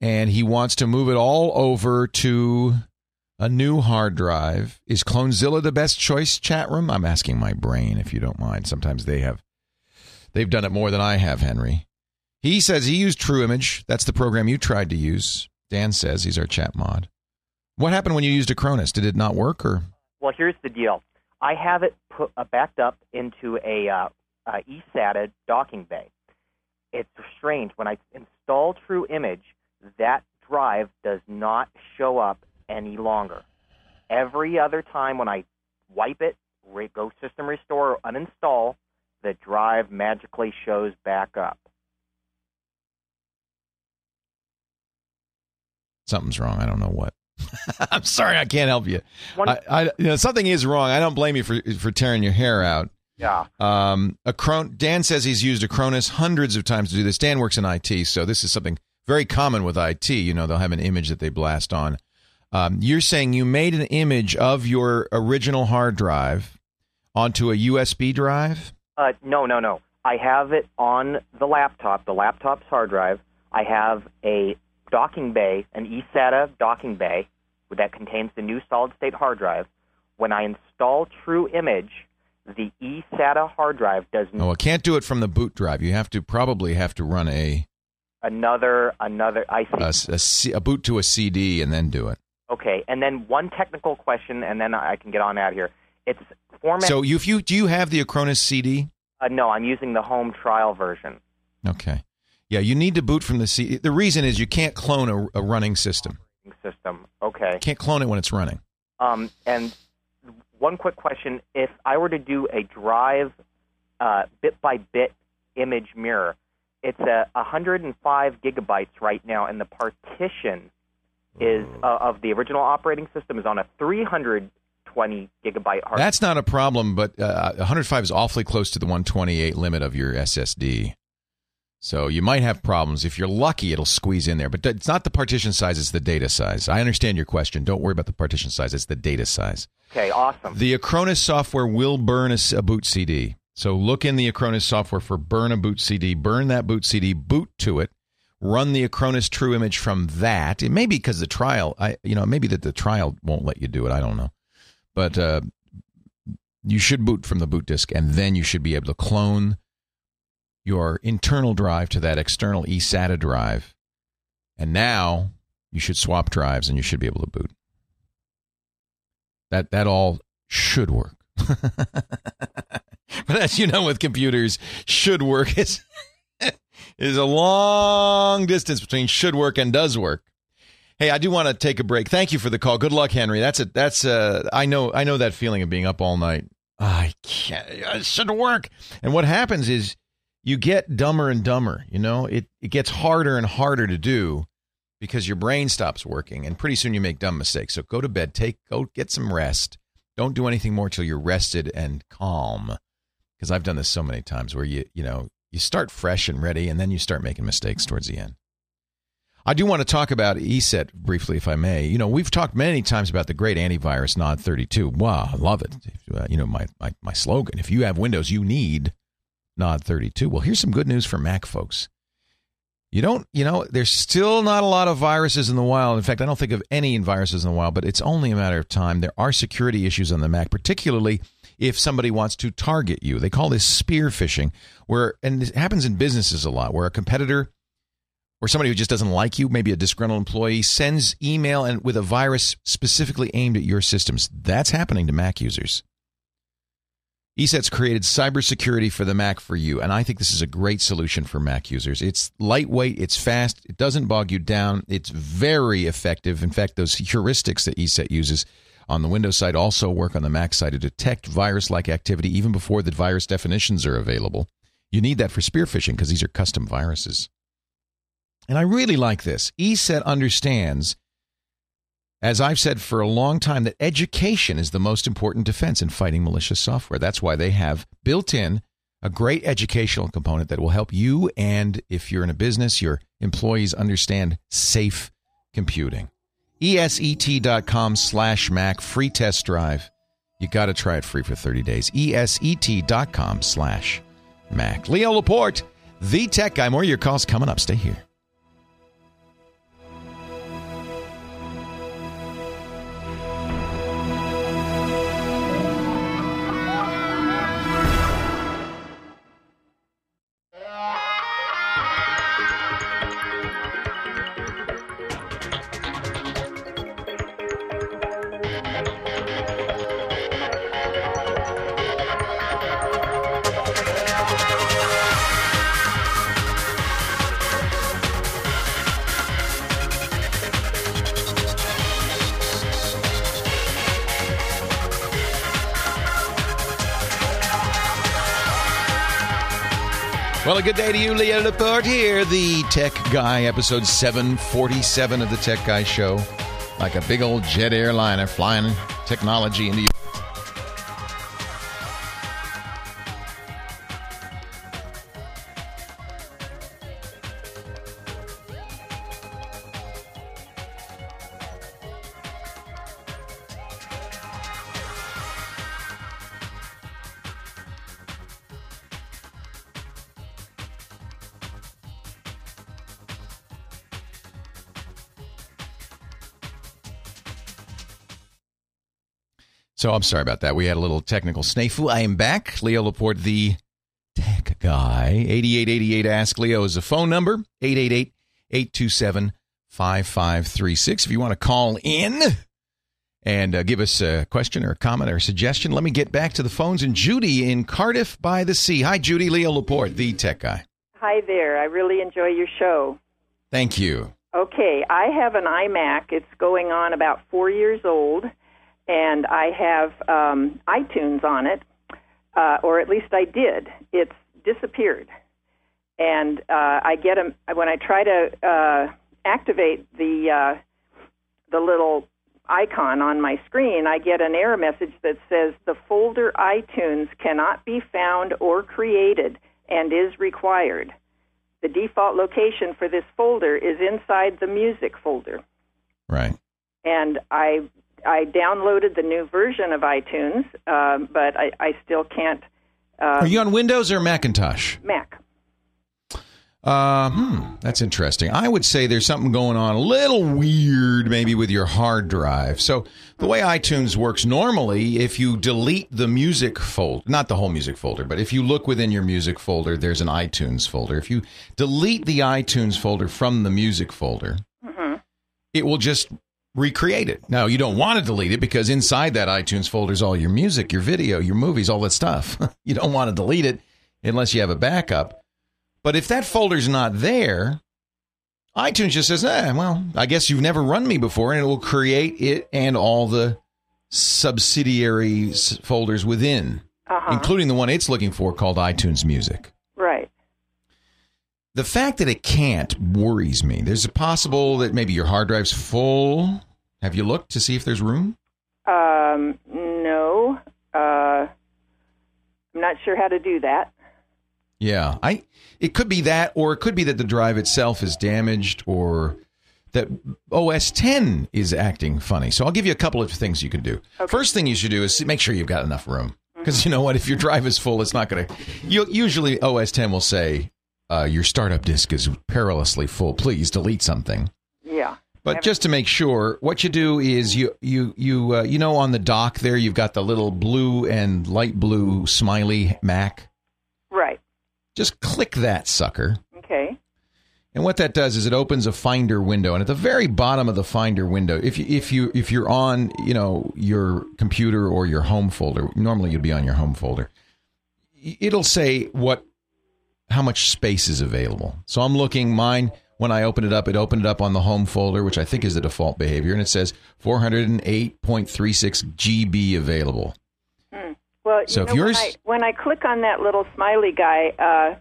and he wants to move it all over to a new hard drive. Is Clonezilla the best choice? Chat room. I'm asking my brain if you don't mind. Sometimes they have. They've done it more than I have, Henry. He says he used True Image. That's the program you tried to use. Dan says he's our chat mod. What happened when you used Acronis? Did it not work or? Well, here's the deal. I have it put, uh, backed up into a uh, uh, eSATA docking bay. It's strange. When I install True Image, that drive does not show up any longer. Every other time when I wipe it, go system restore or uninstall, the drive magically shows back up. Something's wrong. I don't know what. <laughs> I'm sorry, I can't help you. One- I, I, you know, something is wrong. I don't blame you for for tearing your hair out. Yeah. Um, Acron- Dan says he's used a Acronis hundreds of times to do this. Dan works in IT, so this is something very common with IT. You know, they'll have an image that they blast on. Um, you're saying you made an image of your original hard drive onto a USB drive? Uh, no, no, no. I have it on the laptop, the laptop's hard drive. I have a docking bay, an eSATA docking bay that contains the new solid state hard drive. When I install True Image, the eSATA hard drive does not. Oh, I can't do it from the boot drive. You have to probably have to run a another another. I see. a, a boot to a CD and then do it. okay, and then one technical question, and then I can get on out of here. It's format. So you, if you do you have the Acronis CD? uh, no, I'm using the home trial version. Okay. Yeah, you need to boot from the CD. The reason is you can't clone a, a running system. System. Okay. You can't clone it when it's running. Um, and one quick question: If I were to do a drive uh, bit by bit image mirror, it's a 105 gigabytes right now, and the partition is uh, of the original operating system is on a 320 gigabyte hard. That's not a problem, but uh, 105 is awfully close to the 128 limit of your SSD. So you might have problems. If you're lucky, it'll squeeze in there. But it's not the partition size, it's the data size. I understand your question. Don't worry about the partition size, it's the data size. okay, awesome. The Acronis software will burn a boot CD. So look in the Acronis software for burn a boot CD, burn that boot CD, boot to it, run the Acronis True Image from that. It may be because the trial, I you know, maybe that the trial won't let you do it. I don't know, but uh, you should boot from the boot disk, and then you should be able to clone your internal drive to that external eSATA drive, and now you should swap drives, and you should be able to boot. That that all should work. <laughs> but as you know with computers, should work is <laughs> is a long distance between should work and does work. Hey, I do want to take a break. Thank you for the call. Good luck, Henry. That's a that's a I know I know that feeling of being up all night. I can't it should work. And what happens is you get dumber and dumber, you know? It it gets harder and harder to do because your brain stops working and pretty soon you make dumb mistakes. So go to bed, take go get some rest. Don't do anything more till you're rested and calm. Because I've done this so many times where you you know you start fresh and ready, and then you start making mistakes towards the end. I do want to talk about ESET briefly, if I may. You know, we've talked many times about the great antivirus NOD32. Wow, I love it. Uh, you know, my, my, my slogan if you have Windows, you need NOD32. Well, here's some good news for Mac folks. You don't, you know, there's still not a lot of viruses in the wild. In fact, I don't think of any viruses in the wild, but it's only a matter of time. There are security issues on the Mac, particularly if somebody wants to target you. They call this spear phishing, where, and it happens in businesses a lot, where a competitor or somebody who just doesn't like you, maybe a disgruntled employee, sends email and with a virus specifically aimed at your systems. That's happening to Mac users. ESET's created cybersecurity for the Mac for you, and I think this is a great solution for Mac users. It's lightweight, it's fast, it doesn't bog you down, it's very effective. In fact, those heuristics that ESET uses on the Windows side also work on the Mac side to detect virus like activity even before the virus definitions are available. You need that for spear phishing because these are custom viruses. And I really like this. ESET understands, as I've said for a long time, that education is the most important defense in fighting malicious software. That's why they have built in a great educational component that will help you and if you're in a business, your employees understand safe computing. ESET.com slash Mac, free test drive. You got to try it free for 30 days. ESET.com slash Mac. Leo Laporte, the tech guy. More of your calls coming up. Stay here. You, here, the Tech Guy, episode 747 of the Tech Guy Show. Like a big old jet airliner flying technology into you. So I'm sorry about that. We had a little technical snafu. I am back. Leo Laporte, the tech guy. 8888 Ask Leo is the phone number. 888 827 5536. If you want to call in and uh, give us a question or a comment or a suggestion, let me get back to the phones. And Judy in Cardiff by the Sea. Hi, Judy. Leo Laporte, the tech guy. Hi there. I really enjoy your show. Thank you. Okay, I have an iMac. It's going on about four years old, and I have um, iTunes on it, uh, or at least I did. It's disappeared, and uh, I get them when I try to uh, activate the uh, the little icon on my screen. I get an error message that says the folder iTunes cannot be found or created and is required. The default location for this folder is inside the music folder. Right. And I I downloaded the new version of iTunes, um, but I, I still can't. Uh, Are you on Windows or Macintosh? Mac? Uh, hmm, that's interesting. I would say there's something going on a little weird maybe with your hard drive. So the way iTunes works normally, if you delete the music folder, not the whole music folder, but if you look within your music folder, there's an iTunes folder. If you delete the iTunes folder from the music folder, it will just recreate it. Now, you don't want to delete it because inside that iTunes folder is all your music, your video, your movies, all that stuff. <laughs> you don't want to delete it unless you have a backup. But if that folder's not there, iTunes just says, eh, well, I guess you've never run me before, and it will create it and all the subsidiary folders within, Uh-huh. including the one it's looking for called iTunes Music. The fact that it can't worries me. There's a possible that maybe your hard drive's full. Have you looked to see if there's room? Um, no. Uh, I'm not sure how to do that. Yeah, I. It could be that, or it could be that the drive itself is damaged, or that OS 10 is acting funny. So I'll give you a couple of things you can do. First thing you should do is make sure you've got enough room, because you know what? If your drive is full, it's not going to. Usually OS 10 will say uh, your startup disk is perilously full. Please delete something. Yeah. But just to make sure, what you do is you you you uh, you know on the dock there you've got the little blue and light blue smiley Mac. Right. Just click that sucker. Okay. And what that does is it opens a Finder window, and at the very bottom of the Finder window, if you, if you if you're on you know your computer or your home folder, normally you'd be on your home folder. It'll say what how much space is available. So I'm looking mine when I open it up. It opened it up on the home folder, which I think is the default behavior, and it says 408.36 GB available. Well, you So if yours- when, I, when I click on that little smiley guy, uh,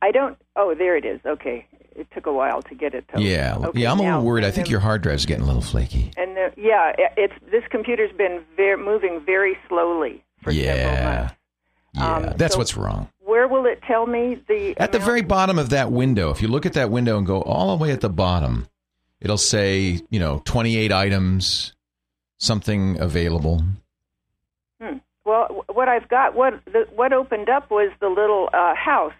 I don't. Oh, there it is. Okay. It took a while to get it. To Yeah, Okay, yeah. I'm a little worried. I think your hard drive's getting a little flaky. And the, yeah, it's this computer's been ver- moving very slowly for several Yeah, months. yeah. Um, that's so- what's wrong. Where will it tell me the At the very bottom of that window, if you look at that window and go all the way at the bottom, It'll say, you know, 28 items, something available. Hmm. Well, what I've got, what the, what opened up was the little uh, house.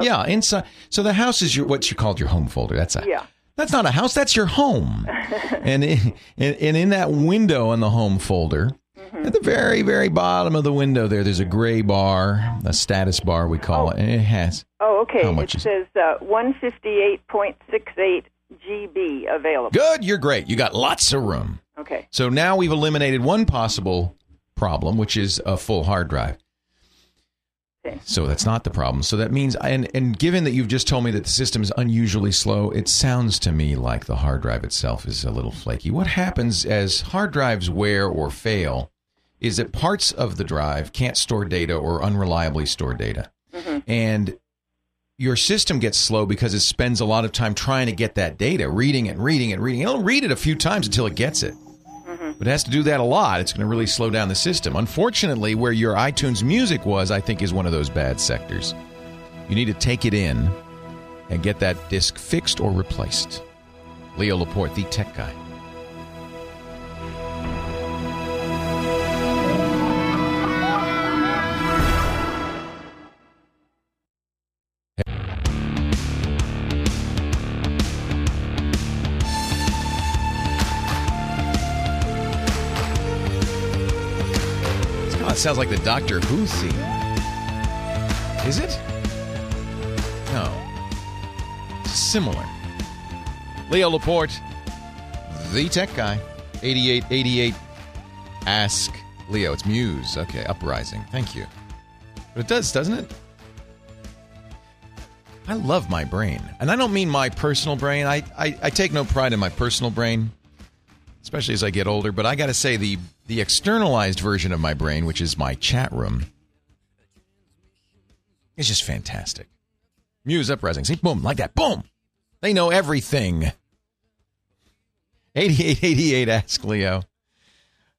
Yeah, inside. So the house is your what you called your home folder. That's a Yeah. That's not a house. That's your home. <laughs> and, in, and and in that window in the home folder, Mm-hmm. at the very very bottom of the window there, there's a gray bar, a status bar we call it, and it has. Oh, okay. How much it? says uh, 158.68 GB available. Good, you're great. You got lots of room. Okay. So now we've eliminated one possible problem, which is a full hard drive. Okay. So that's not the problem. So that means, and and given that you've just told me that the system is unusually slow, it sounds to me like the hard drive itself is a little flaky. What happens as hard drives wear or fail is that parts of the drive can't store data or unreliably store data, mm-hmm. and your system gets slow because it spends a lot of time trying to get that data, reading and reading and reading. it. It'll read it a few times until it gets it. Mm-hmm. But it has to do that a lot. It's going to really slow down the system. Unfortunately, where your iTunes music was, I think, is one of those bad sectors. You need to take it in and get that disc fixed or replaced. Leo Laporte, the tech guy. It sounds like the Doctor Who theme. Is it? No. Similar. Leo Laporte, the tech guy. 8888 Ask Leo. It's Muse. Okay, Uprising. Thank you. But it does, doesn't it? I love my brain. And I don't mean my personal brain. I, I, I take no pride in my personal brain especially as I get older. But I got to say, the the externalized version of my brain, which is my chat room, is just fantastic. Muse uprising, see, boom, like that, boom. They know everything. Eighty-eight, eighty-eight. Ask Leo.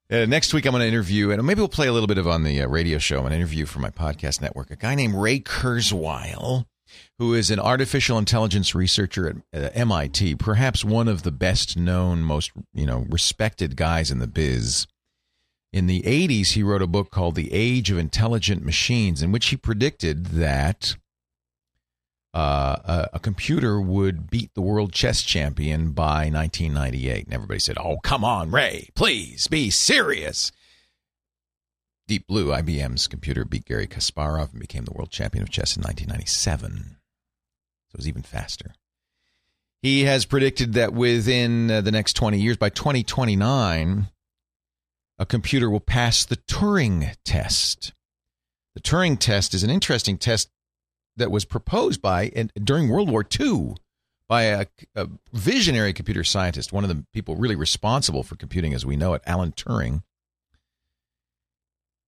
Uh, next week, I'm going to interview, and maybe we'll play a little bit of on the uh, radio show, an interview for my podcast network. A guy named Ray Kurzweil, who is an artificial intelligence researcher at uh, MIT, perhaps one of the best known, most you know respected guys in the biz. In the 80s, he wrote a book called The Age of Intelligent Machines, in which he predicted that uh, a, a computer would beat the world chess champion by 1998. And everybody said, Oh, come on, Ray, please be serious. Deep Blue, IBM's computer, beat Garry Kasparov and became the world champion of chess in 1997. So it was even faster. He has predicted that within uh, the next 20 years, by 2029, a computer will pass the Turing test. The Turing test is an interesting test that was proposed by and during World War II by a, a visionary computer scientist, one of the people really responsible for computing as we know it, Alan Turing.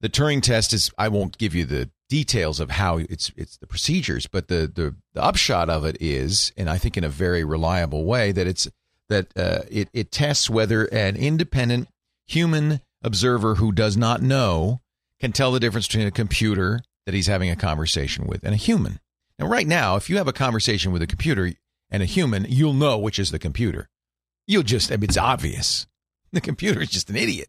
The Turing test is I won't give you the details of how it's it's the procedures, but the the, the upshot of it is, and I think in a very reliable way, that it's that uh, it it tests whether an independent human observer who does not know can tell the difference between a computer that he's having a conversation with and a human. Now, right now, if you have a conversation with a computer and a human, you'll know which is the computer. You'll just, I mean, it's obvious. The computer is just an idiot.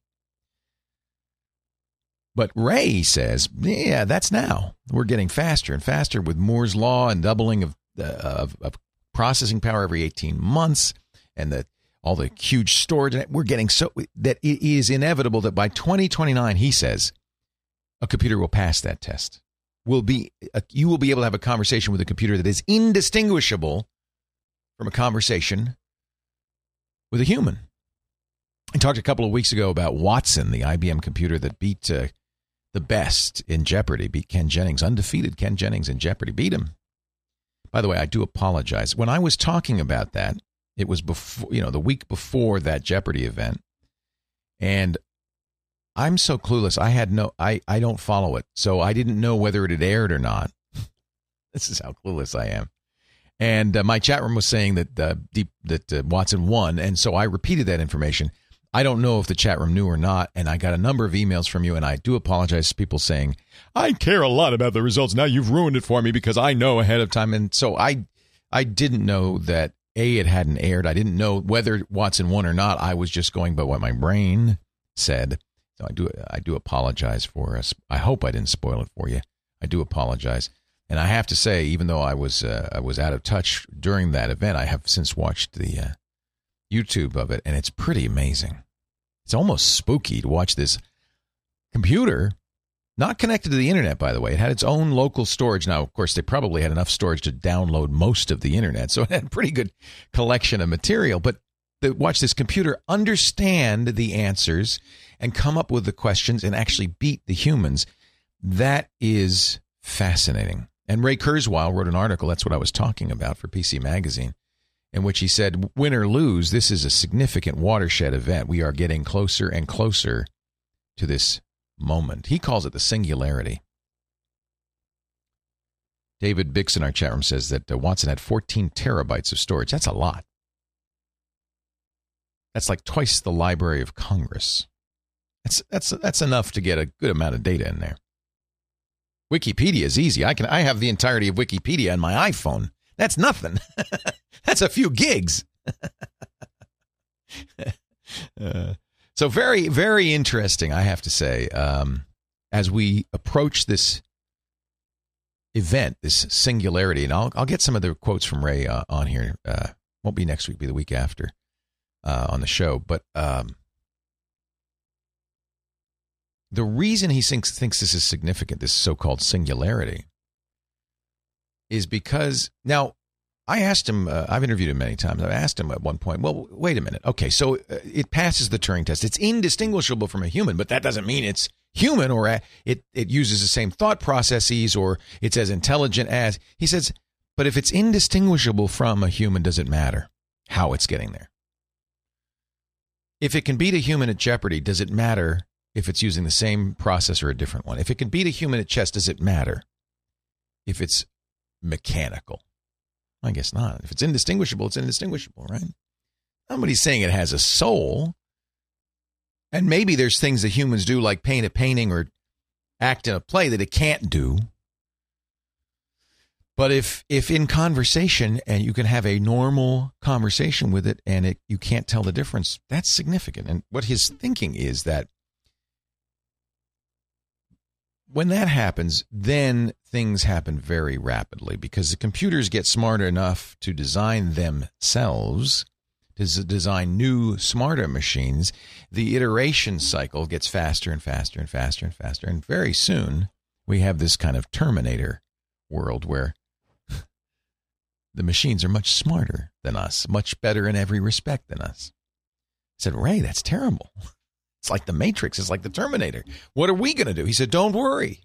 But Ray says, yeah, that's now. We're getting faster and faster with Moore's law and doubling of, uh, of, of processing power every 18 months and the all the huge storage. We're getting so that it is inevitable that by 2029, he says, a computer will pass that test. Will be uh, you will be able to have a conversation with a computer that is indistinguishable from a conversation with a human. I talked a couple of weeks ago about Watson, the IBM computer that beat uh, the best in Jeopardy, beat Ken Jennings, undefeated Ken Jennings in Jeopardy, beat him. By the way, I do apologize. When I was talking about that, it was before, you know, the week before that Jeopardy event. And I'm so clueless. I had no, I, I don't follow it. So I didn't know whether it had aired or not. <laughs> this is how clueless I am. And uh, my chat room was saying that uh, deep, that uh, Watson won. And so I repeated that information. I don't know if the chat room knew or not. And I got a number of emails from you. And I do apologize to people saying, I care a lot about the results. Now you've ruined it for me because I know ahead of time. And so I, I didn't know that A, it hadn't aired. I didn't know whether Watson won or not. I was just going by what my brain said. So I do I do apologize for us. I hope I didn't spoil it for you. I do apologize. And I have to say, even though I was uh, I was out of touch during that event, I have since watched the uh, YouTube of it, and it's pretty amazing. It's almost spooky to watch this computer, not connected to the internet, by the way. It had its own local storage. Now, of course, they probably had enough storage to download most of the internet, so it had a pretty good collection of material. But the, watch this computer understand the answers and come up with the questions and actually beat the humans. That is fascinating. And Ray Kurzweil wrote an article. That's what I was talking about for PC Magazine in which he said, win or lose, this is a significant watershed event. We are getting closer and closer to this moment. He calls it the singularity. David Bix in our chat room says that uh, Watson had 14 terabytes of storage. That's a lot. That's like twice the Library of Congress. That's that's that's enough to get a good amount of data in there. Wikipedia is easy. I can I have the entirety of Wikipedia on my iPhone. That's nothing. <laughs> That's a few gigs. <laughs> uh, so very, very interesting, I have to say, um, as we approach this event, this singularity, and I'll, I'll get some of the quotes from Ray uh, on here. Uh, won't be next week, be the week after uh, on the show. But um, the reason he thinks, thinks this is significant, this so called singularity, is because now I asked him, uh, I've interviewed him many times. I've asked him at one point, well, wait a minute. Okay, so uh, it passes the Turing test. It's indistinguishable from a human, but that doesn't mean it's human or it, it uses the same thought processes or it's as intelligent as. He says, but if it's indistinguishable from a human, does it matter how it's getting there? If it can beat a human at Jeopardy, does it matter if it's using the same process or a different one? If it can beat a human at chess, does it matter if it's mechanical? I guess not. If it's indistinguishable, it's indistinguishable, right? Nobody's saying it has a soul. And maybe there's things that humans do, like paint a painting or act in a play, that it can't do. But if if in conversation and you can have a normal conversation with it and it you can't tell the difference, that's significant. And what his thinking is that when that happens, then things happen very rapidly because the computers get smart enough to design themselves, to design new, smarter machines. The iteration cycle gets faster and faster and faster and faster. And very soon, we have this kind of Terminator world where <laughs> the machines are much smarter than us, much better in every respect than us. I said, Ray, that's terrible. <laughs> It's like the Matrix. It's like the Terminator. What are we going to do? He said, Don't worry.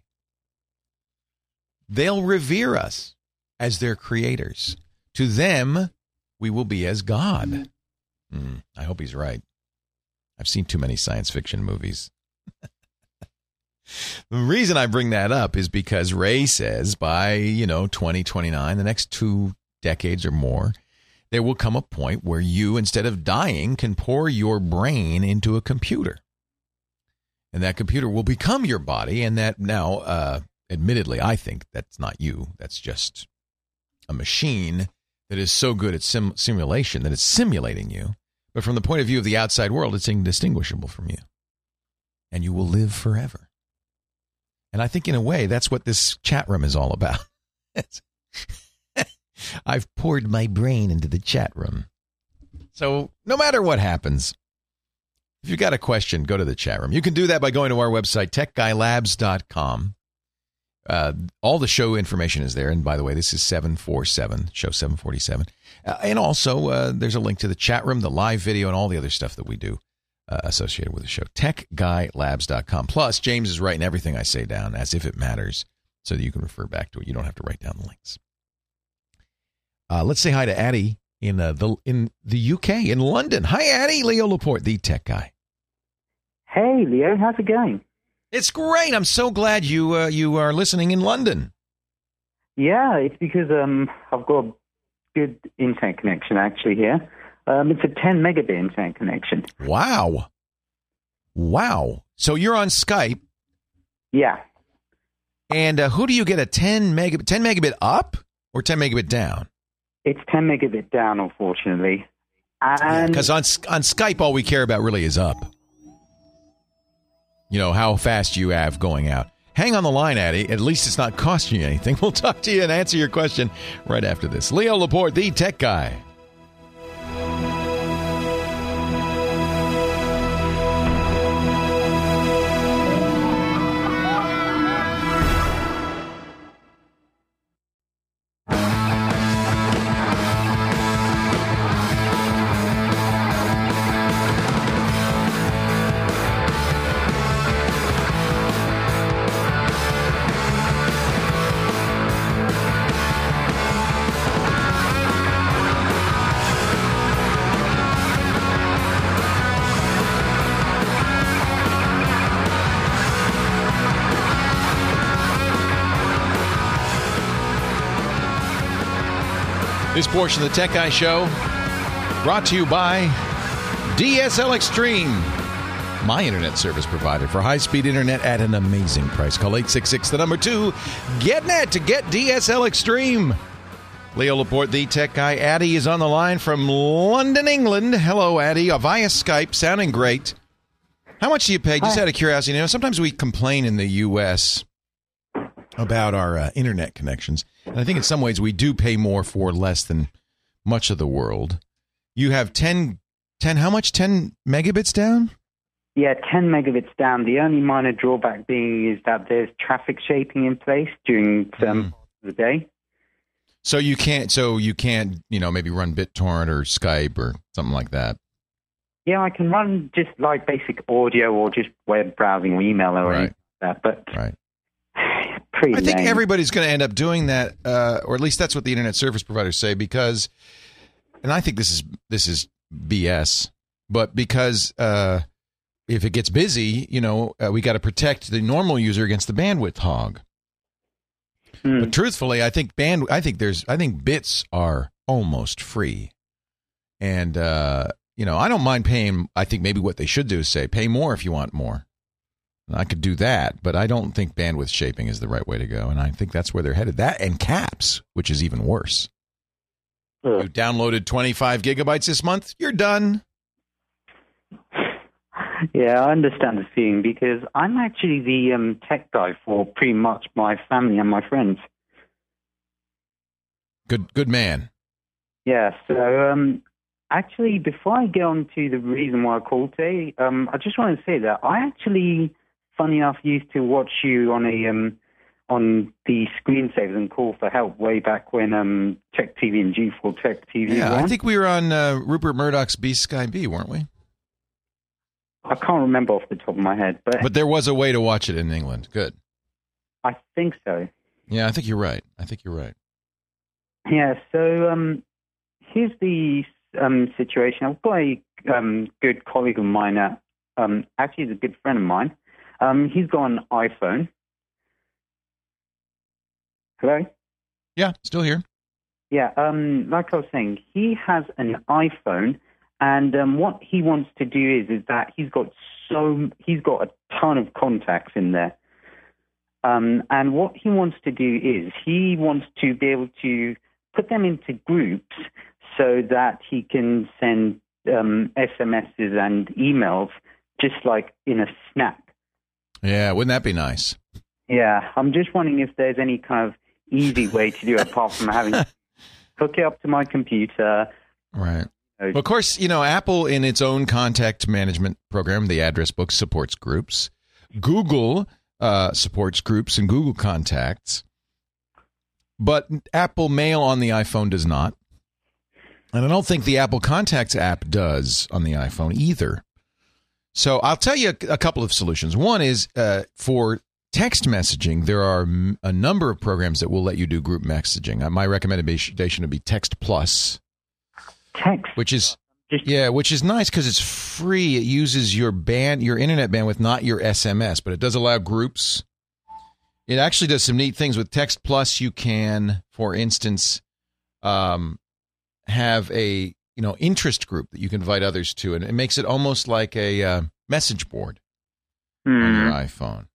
They'll revere us as their creators. To them, we will be as God. Mm, I hope he's right. I've seen too many science fiction movies. <laughs> the reason I bring that up is because Ray says by, you know, 2029, the next two decades or more, there will come a point where you, instead of dying, can pour your brain into a computer and that computer will become your body and that now uh, admittedly i think that's not you. That's just a machine that is so good at sim- simulation that it's simulating you. But from the point of view of the outside world it's indistinguishable from you. And you will live forever. And i think in a way that's what this chat room is all about. <laughs> I've poured my brain into the chat room. So no matter what happens if you've got a question, go to the chat room. You can do that by going to our website, techguylabs.com. Uh, all the show information is there. And by the way, this is 747, show 747. Uh, and also, uh, there's a link to the chat room, the live video, and all the other stuff that we do uh, associated with the show. TechGuyLabs.com. Plus, James is writing everything I say down as if it matters so that you can refer back to it. You don't have to write down the links. Uh, let's say hi to Addie in uh, the in the UK in London. Hi, Addie. Leo Laporte, the tech guy. Hey, Leo, how's it going? It's great. I'm so glad you uh, you are listening in London. Yeah, it's because um, I've got a good internet connection actually here. Um, it's a 10 megabit internet connection. Wow. Wow. So you're on Skype. Yeah. And uh, who do you get a 10 megabit 10 megabit up or 10 megabit down? It's 10 megabit down, unfortunately. And Because on on Skype, all we care about really is up. You know how fast you have going out. Hang on the line, Addy. At least it's not costing you anything. <laughs> We'll talk to you and answer your question right after this. Leo Laporte, the tech guy. Portion of the Tech Guy Show brought to you by DSL Extreme, my internet service provider for high speed internet at an amazing price. Call 866 the number two GetNet to get DSL Extreme. Leo Laporte, the tech guy. Addy is on the line from London, England. Hello, Addy. Uh, via Skype, sounding great. How much do you pay? Just Hi. out of curiosity, you know, sometimes we complain in the U.S. about our uh, internet connections. And I think in some ways we do pay more for less than much of the world. You have 10, 10 how much? 10 megabits down? yeah, 10 megabits down. The only minor drawback being is that there's traffic shaping in place during some Mm. of the day. So you can't, so you can't, you know, maybe run BitTorrent or Skype or something like that. Yeah, I can run just like basic audio or just web browsing or email or Right. anything like that, but Right. I think everybody's going to end up doing that, uh, or at least that's what the internet service providers say. Because, and I think this is this is BS, but because uh, if it gets busy, you know, uh, we got to protect the normal user against the bandwidth hog. Hmm. But truthfully, I think band, I think there's, I think bits are almost free, and uh, you know, I don't mind paying. I think maybe what they should do is say pay more if you want more. I could do that, but I don't think bandwidth shaping is the right way to go, and I think that's where they're headed. That and caps, which is even worse. You downloaded 25 gigabytes this month, you're done. Yeah, I understand the feeling because I'm actually the um, tech guy for pretty much my family and my friends. Good, good man. Yeah, so um, actually, before I get on to the reason why I called today, um, I just want to say that I actually, funny enough, used to watch you on a um, on the screensavers and call for help way back when um, Tech TV and G4 Tech TV Yeah, I think we were on uh, Rupert Murdoch's B Sky B, weren't we? I can't remember off the top of my head, but, But there was a way to watch it in England. Good. I think so. Yeah, I think you're right. I think you're right. Yeah, so um, here's the um, situation. I've got a um, good colleague of mine, at, um, actually, he's a good friend of mine. Um, he's got an iPhone. Hello? Yeah, still here. Yeah, um, like I was saying, he has an iPhone, and um, what he wants to do is is that he's got so he's got a ton of contacts in there, um, and what he wants to do is he wants to be able to put them into groups so that he can send um, SMSs and emails just like in a snap. Yeah, wouldn't that be nice? Yeah, I'm just wondering if there's any kind of easy way to do it apart from having to <laughs> hook it up to my computer. Right. Well, of course, you know, Apple in its own contact management program, the address book supports groups. Google uh, supports groups and Google Contacts. But Apple Mail on the iPhone does not. And I don't think the Apple Contacts app does on the iPhone either. So I'll tell you a, a couple of solutions. One is uh, for text messaging, there are m- a number of programs that will let you do group messaging. Uh, my recommendation would be Text Plus text. which is yeah, which is nice because it's free. It uses your band, your internet bandwidth, not your SMS, but it does allow groups. It actually does some neat things with Text Plus. You can, for instance, um, have a you know interest group that you can invite others to, and it makes it almost like a uh, message board on your Hmm. iPhone.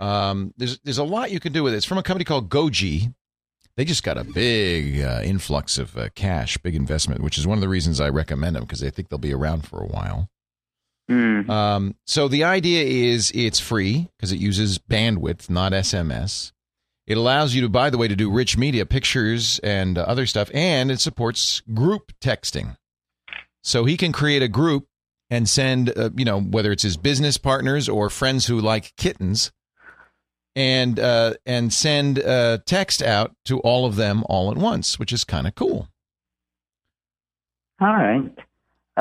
Um, there's there's a lot you can do with it. It's from a company called Gogii. They just got a big uh, influx of uh, cash, big investment, which is one of the reasons I recommend them because they think they'll be around for a while. Mm. Um, so the idea is it's free because it uses bandwidth, not SMS. It allows you to, by the way, to do rich media, pictures, and uh, other stuff, and it supports group texting. So he can create a group and send, uh, you know, whether it's his business partners or friends who like kittens, and uh, and send uh, text out to all of them all at once, which is kind of cool. All right.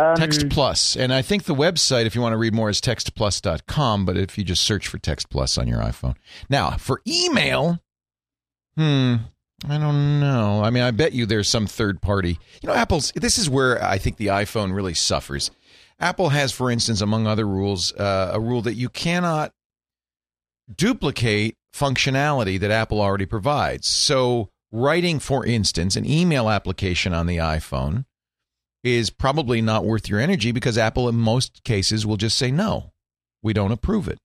Um, Text Plus. And I think the website, if you want to read more, is textplus.com. But if you just search for Text Plus on your iPhone. Now, for email, hmm, I don't know. I mean, I bet you there's some third party. You know, Apple's, this is where I think the iPhone really suffers. Apple has, for instance, among other rules, uh, a rule that you cannot duplicate functionality that Apple already provides. So, writing, for instance, an email application on the iPhone is probably not worth your energy because Apple, in most cases, will just say, no, we don't approve it.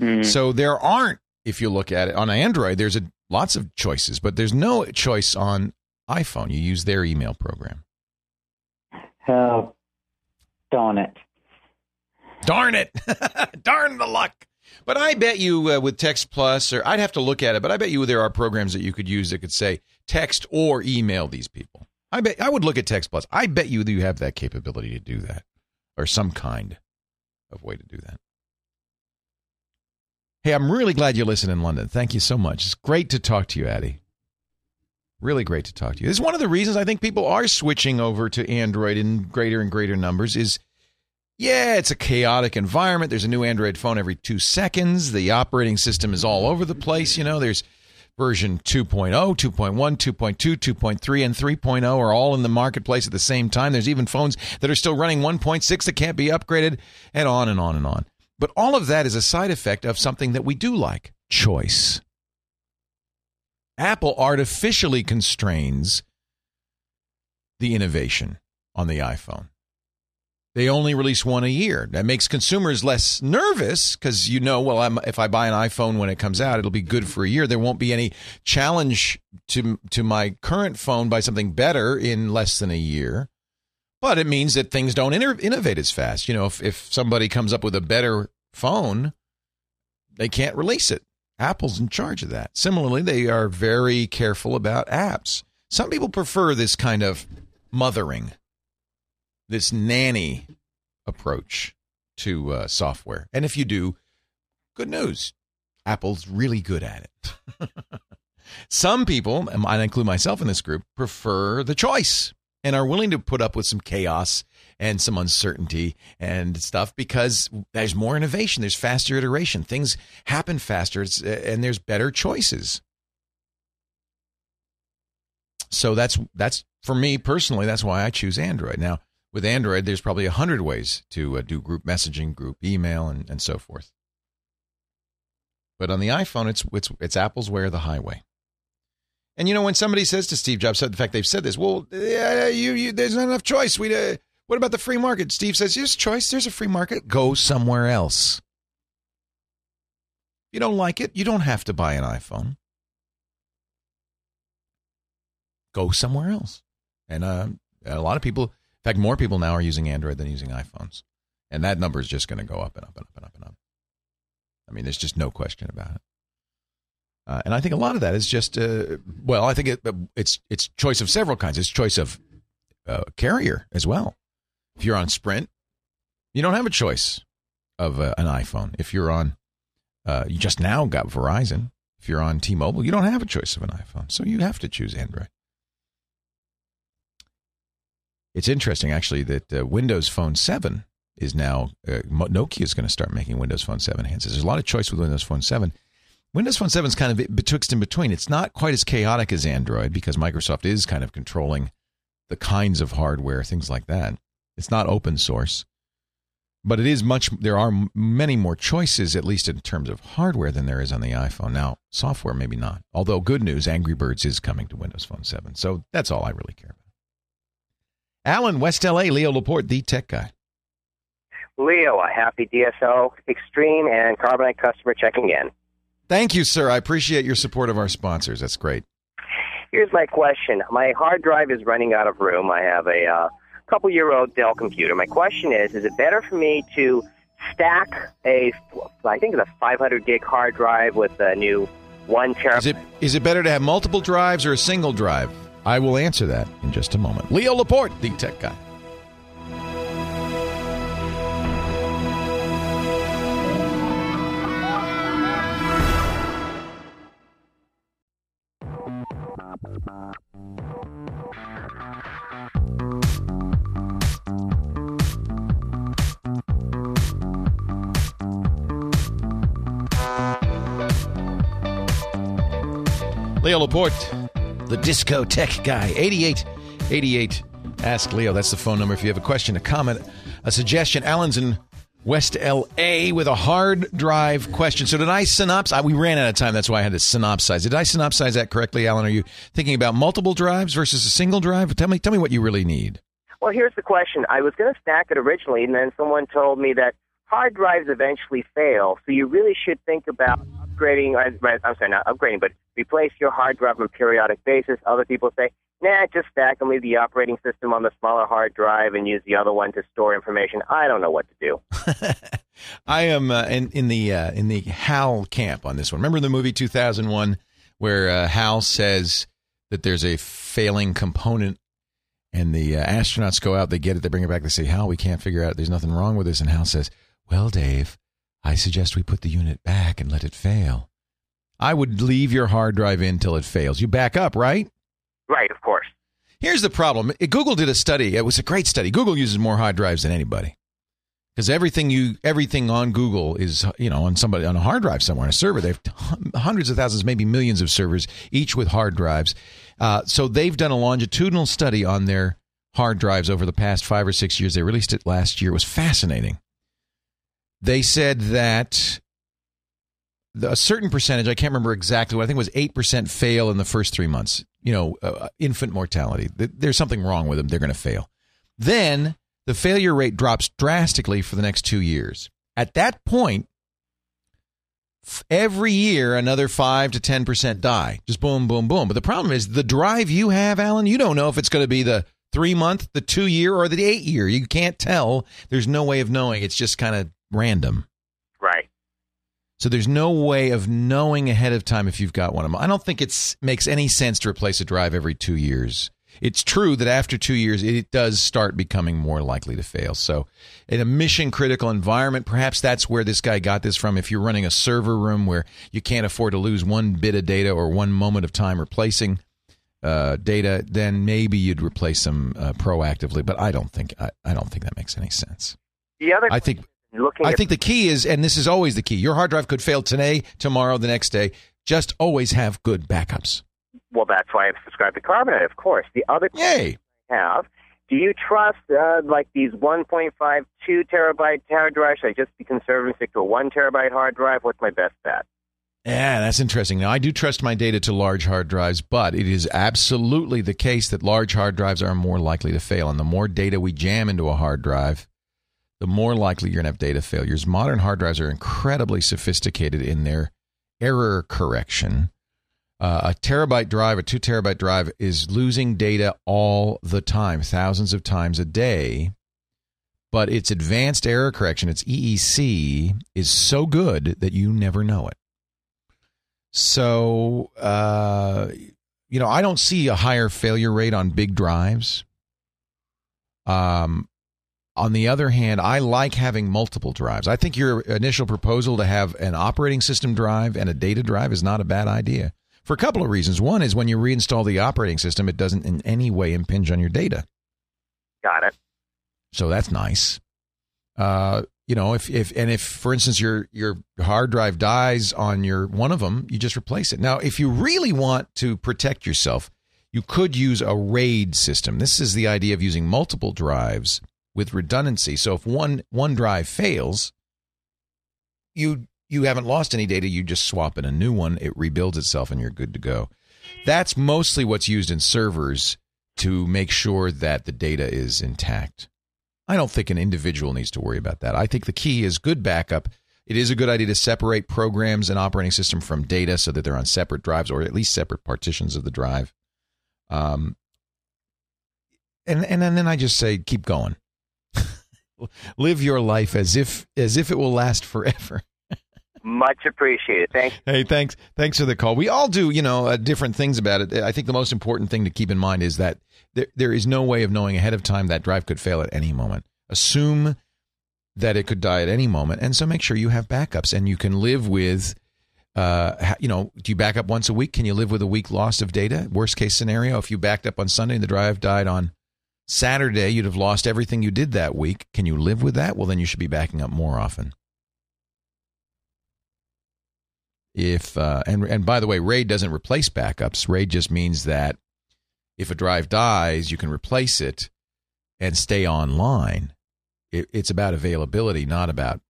mm, So, there aren't, if you look at it on Android, there's a, lots of choices, but there's no choice on iPhone. You use their email program. oh, darn it. Darn it. <laughs> Darn the luck. But I bet you uh, with Text Plus, or I'd have to look at it, but I bet you there are programs that you could use that could say text or email these people. I bet I would look at Text Plus. I bet you that you have that capability to do that, or some kind of way to do that. Hey, I'm really glad you listen in London. Thank you so much. It's great to talk to you, Addie. Really great to talk to you. This is one of the reasons I think people are switching over to Android in greater and greater numbers. Is yeah, it's a chaotic environment. There's a new Android phone every two seconds. The operating system is all over the place. You know, there's version 2.0, 2.1, 2.2, 2.3, and 3.0 are all in the marketplace at the same time. There's even phones that are still running 1.6 that can't be upgraded, and on and on and on. But all of that is a side effect of something that we do like choice. Apple artificially constrains the innovation on the iPhone. They only release one a year. That makes consumers less nervous because you know, well, I'm, if I buy an iPhone when it comes out, it'll be good for a year. There won't be any challenge to to my current phone by something better in less than a year. But it means that things don't inter- innovate as fast. You know, if, if somebody comes up with a better phone, they can't release it. Apple's in charge of that. Similarly, they are very careful about apps. Some people prefer this kind of mothering, this nanny approach to uh, software. And if you do, good news. Apple's really good at it. <laughs> Some people, and I include myself in this group, prefer the choice and are willing to put up with some chaos and some uncertainty and stuff because there's more innovation, there's faster iteration, things happen faster, and there's better choices. So that's that's for me personally. That's why I choose Android. Now with Android, there's probably a hundred ways to uh, do group messaging, group email, and, and so forth. But on the iPhone, it's it's it's Apple's way or the highway. And you know, when somebody says to Steve Jobs, in fact, they've said this. Well, yeah, you, you there's not enough choice. We, uh, what about the free market? Steve says, there's choice. There's a free market. Go somewhere else. If you don't like it, you don't have to buy an iPhone. Go somewhere else. And uh, a lot of people, in fact, more people now are using Android than using iPhones, and that number is just going to go up and up and up and up and up. I mean, there's just no question about it. Uh, and I think a lot of that is just uh, well, I think it, it's it's choice of several kinds. It's choice of uh, carrier as well. If you're on Sprint, you don't have a choice of uh, an iPhone. If you're on, uh, you just now got Verizon. If you're on T-Mobile, you don't have a choice of an iPhone, so you have to choose Android. It's interesting, actually, that Windows Phone Seven is now Nokia is going to start making Windows Phone Seven handsets. There's a lot of choice with Windows Phone Seven. Windows Phone 7 is kind of betwixt in between. It's not quite as chaotic as Android because Microsoft is kind of controlling the kinds of hardware, things like that. It's not open source, but it is much. There are many more choices, at least in terms of hardware, than there is on the iPhone. Now, software maybe not. Although good news, Angry Birds is coming to Windows Phone 7, so that's all I really care about. Alan, West LA, Leo Laporte, the tech guy. Leo, a happy DSL Extreme and Carbonite customer checking in. Thank you, sir. I appreciate your support of our sponsors. That's great. Here's my question. My hard drive is running out of room. I have a uh, couple year old Dell computer. My question is is it better for me to stack a, I think it's a 500 gig hard drive with a new one terabyte? Is it is it better to have multiple drives or a single drive? I will answer that in just a moment. Leo Laporte, the tech guy. Leo Laporte, the disco tech guy. 8888. Ask Leo. That's the phone number if you have a question, a comment, a suggestion. Alan's in West LA with a hard drive question. So did I synopsize? We ran out of time. That's why I had to synopsize. Did I synopsize that correctly, Alan? Are you thinking about multiple drives versus a single drive? Tell me, tell me what you really need. Well, here's the question. I was going to stack it originally, and then someone told me that hard drives eventually fail, so you really should think about upgrading. I'm sorry, not upgrading, but replace your hard drive on a periodic basis. Other people say, nah, just stack and leave the operating system on the smaller hard drive and use the other one to store information. I don't know what to do. <laughs> I am uh, in, in the uh, in the Hal camp on this one. Remember the movie 2001 where uh, Hal says that there's a failing component and the uh, astronauts go out, they get it, they bring it back, they say, Hal, we can't figure out, there's nothing wrong with this. And Hal says, Well, Dave, I suggest we put the unit back and let it fail. I would leave your hard drive in till it fails. You back up, right? Right, of course. Here's the problem. Google did a study. It was a great study. Google uses more hard drives than anybody. Because everything you everything on Google is you know on somebody on a hard drive somewhere on a server. They have hundreds of thousands, maybe millions of servers, each with hard drives. Uh, so they've done a longitudinal study on their hard drives over the past five or six years. They released it last year. It was fascinating. They said that a certain percentage, I can't remember exactly what, I think it was 8% fail in the first three months. You know, uh, infant mortality. There's something wrong with them. They're going to fail. Then the failure rate drops drastically for the next two years. At that point, every year another 5 to 10% die. Just boom, boom, boom. But the problem is the drive you have, Alan, you don't know if it's going to be the three month, the two year, or the eight year. You can't tell. There's no way of knowing. It's just kind of random. Right. So there's no way of knowing ahead of time if you've got one of them. I don't think it makes any sense to replace a drive every two years. It's true that after two years, it does start becoming more likely to fail. So, in a mission critical environment, perhaps that's where this guy got this from. If you're running a server room where you can't afford to lose one bit of data or one moment of time replacing uh, data, then maybe you'd replace them uh, proactively. But I don't think I, I don't think that makes any sense. The other, I think looking I at- think the key is, and this is always the key. Your hard drive could fail today, tomorrow, the next day. Just always have good backups. Well, that's why I've subscribed to Carbonite, of course. The other Yay! I have. Do you trust uh, like these 1.5, 2 terabyte hard drives? Should I just be conservative and stick to a 1 terabyte hard drive? What's my best bet? Yeah, that's interesting. Now, I do trust my data to large hard drives, but it is absolutely the case that large hard drives are more likely to fail. And the more data we jam into a hard drive, the more likely you're going to have data failures. Modern hard drives are incredibly sophisticated in their error correction. Uh, a terabyte drive, a two terabyte drive, is losing data all the time, thousands of times a day. But its advanced error correction, its EEC, is so good that you never know it. So, uh, you know, I don't see a higher failure rate on big drives. Um, on the other hand, I like having multiple drives. I think your initial proposal to have an operating system drive and a data drive is not a bad idea for a couple of reasons. One is when you reinstall the operating system, it doesn't in any way impinge on your data. Got it. So that's nice. Uh, you know, if if and if for instance your your hard drive dies on your one of them, you just replace it. Now, if you really want to protect yourself, you could use a RAID system. This is the idea of using multiple drives with redundancy. So if one one drive fails, you you haven't lost any data, you just swap in a new one, it rebuilds itself and you're good to go. That's mostly what's used in servers to make sure that the data is intact. I don't think an individual needs to worry about that. I think the key is good backup. It is a good idea to separate programs and operating system from data so that they're on separate drives or at least separate partitions of the drive. Um, and and, and then I just say keep going. Live your life as if as if it will last forever. <laughs> Much appreciated. Thanks. Hey, thanks. Thanks for the call. We all do, you know, uh, different things about it. I think the most important thing to keep in mind is that there, there is no way of knowing ahead of time that drive could fail at any moment. Assume that it could die at any moment, and so make sure you have backups and you can live with. Uh, you know, do you back up once a week? Can you live with a week loss of data? Worst case scenario, if you backed up on Sunday and the drive died on Saturday, you'd have lost everything you did that week. Can you live with that? Well, then you should be backing up more often. if uh, and and by the way, RAID doesn't replace backups. RAID just means that if a drive dies, you can replace it and stay online. It, it's about availability, not about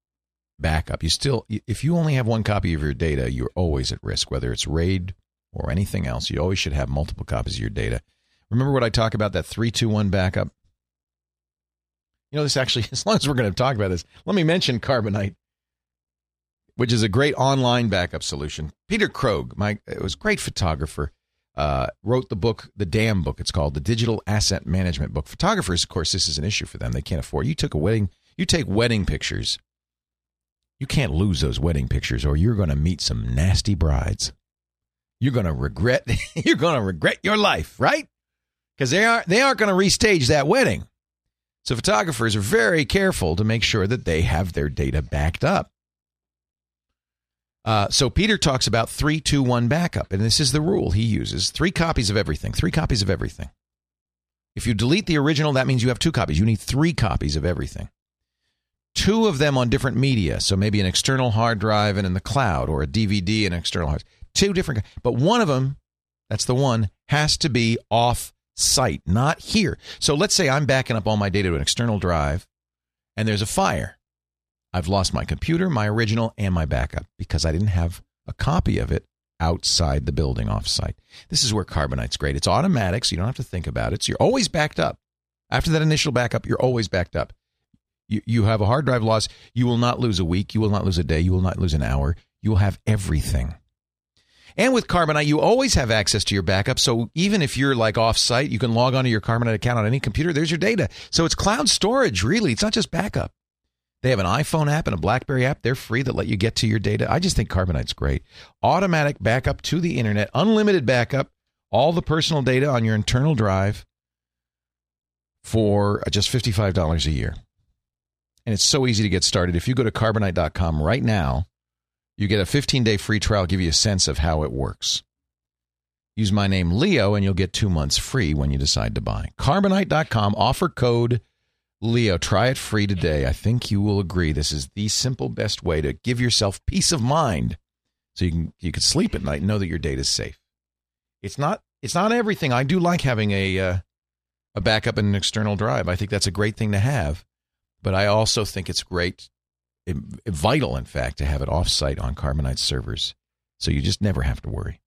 backup. You still, if you only have one copy of your data, you're always at risk. Whether it's RAID or anything else, you always should have multiple copies of your data. Remember what I talk about that three two one backup. You know, this actually, <laughs> as long as we're going to talk about this, let me mention Carbonite which is a great online backup solution. Peter Krogh, my it was great photographer, uh, wrote the book, the DAM book. It's called the Digital Asset Management Book. Photographers, of course, this is an issue for them. They can't afford. You took a wedding, you take wedding pictures. You can't lose those wedding pictures, or you're going to meet some nasty brides. You're going to regret. <laughs> you're going to regret your life, right? Because they aren't they aren't going to restage that wedding. So photographers are very careful to make sure that they have their data backed up. Uh, so Peter talks about three, two, one backup, and this is the rule he uses: three copies of everything. Three copies of everything. If you delete the original, that means you have two copies. You need three copies of everything. Two of them on different media, so maybe an external hard drive and in the cloud, or a DVD and external hard. Two different, but one of them, that's the one, has to be off site, not here. So let's say I'm backing up all my data to an external drive, and there's a fire. I've lost my computer, my original, and my backup because I didn't have a copy of it outside the building offsite. This is where Carbonite's great. It's automatic, so you don't have to think about it. So you're always backed up. After that initial backup, you're always backed up. You, you have a hard drive loss. You will not lose a week. You will not lose a day. You will not lose an hour. You will have everything. And with Carbonite, you always have access to your backup. So even if you're like off site, you can log onto your Carbonite account on any computer. There's your data. So it's cloud storage, really. It's not just backup. They have an iPhone app and a BlackBerry app. They're free that let you get to your data. I just think Carbonite's great. Automatic backup to the internet, unlimited backup, all the personal data on your internal drive for uh, just $55 a year. And it's so easy to get started. If you go to carbonite.com right now, you get a 15 day free trial, give you a sense of how it works. Use my name, Leo, and you'll get two months free when you decide to buy. Carbonite.com, offer code Leo, try it free today. I think you will agree this is the simple best way to give yourself peace of mind so you can you can sleep at night and know that your data is safe. It's not it's not everything. I do like having a uh, a backup and an external drive. I think that's a great thing to have, but I also think it's great vital in fact to have it offsite on Carbonite servers so you just never have to worry.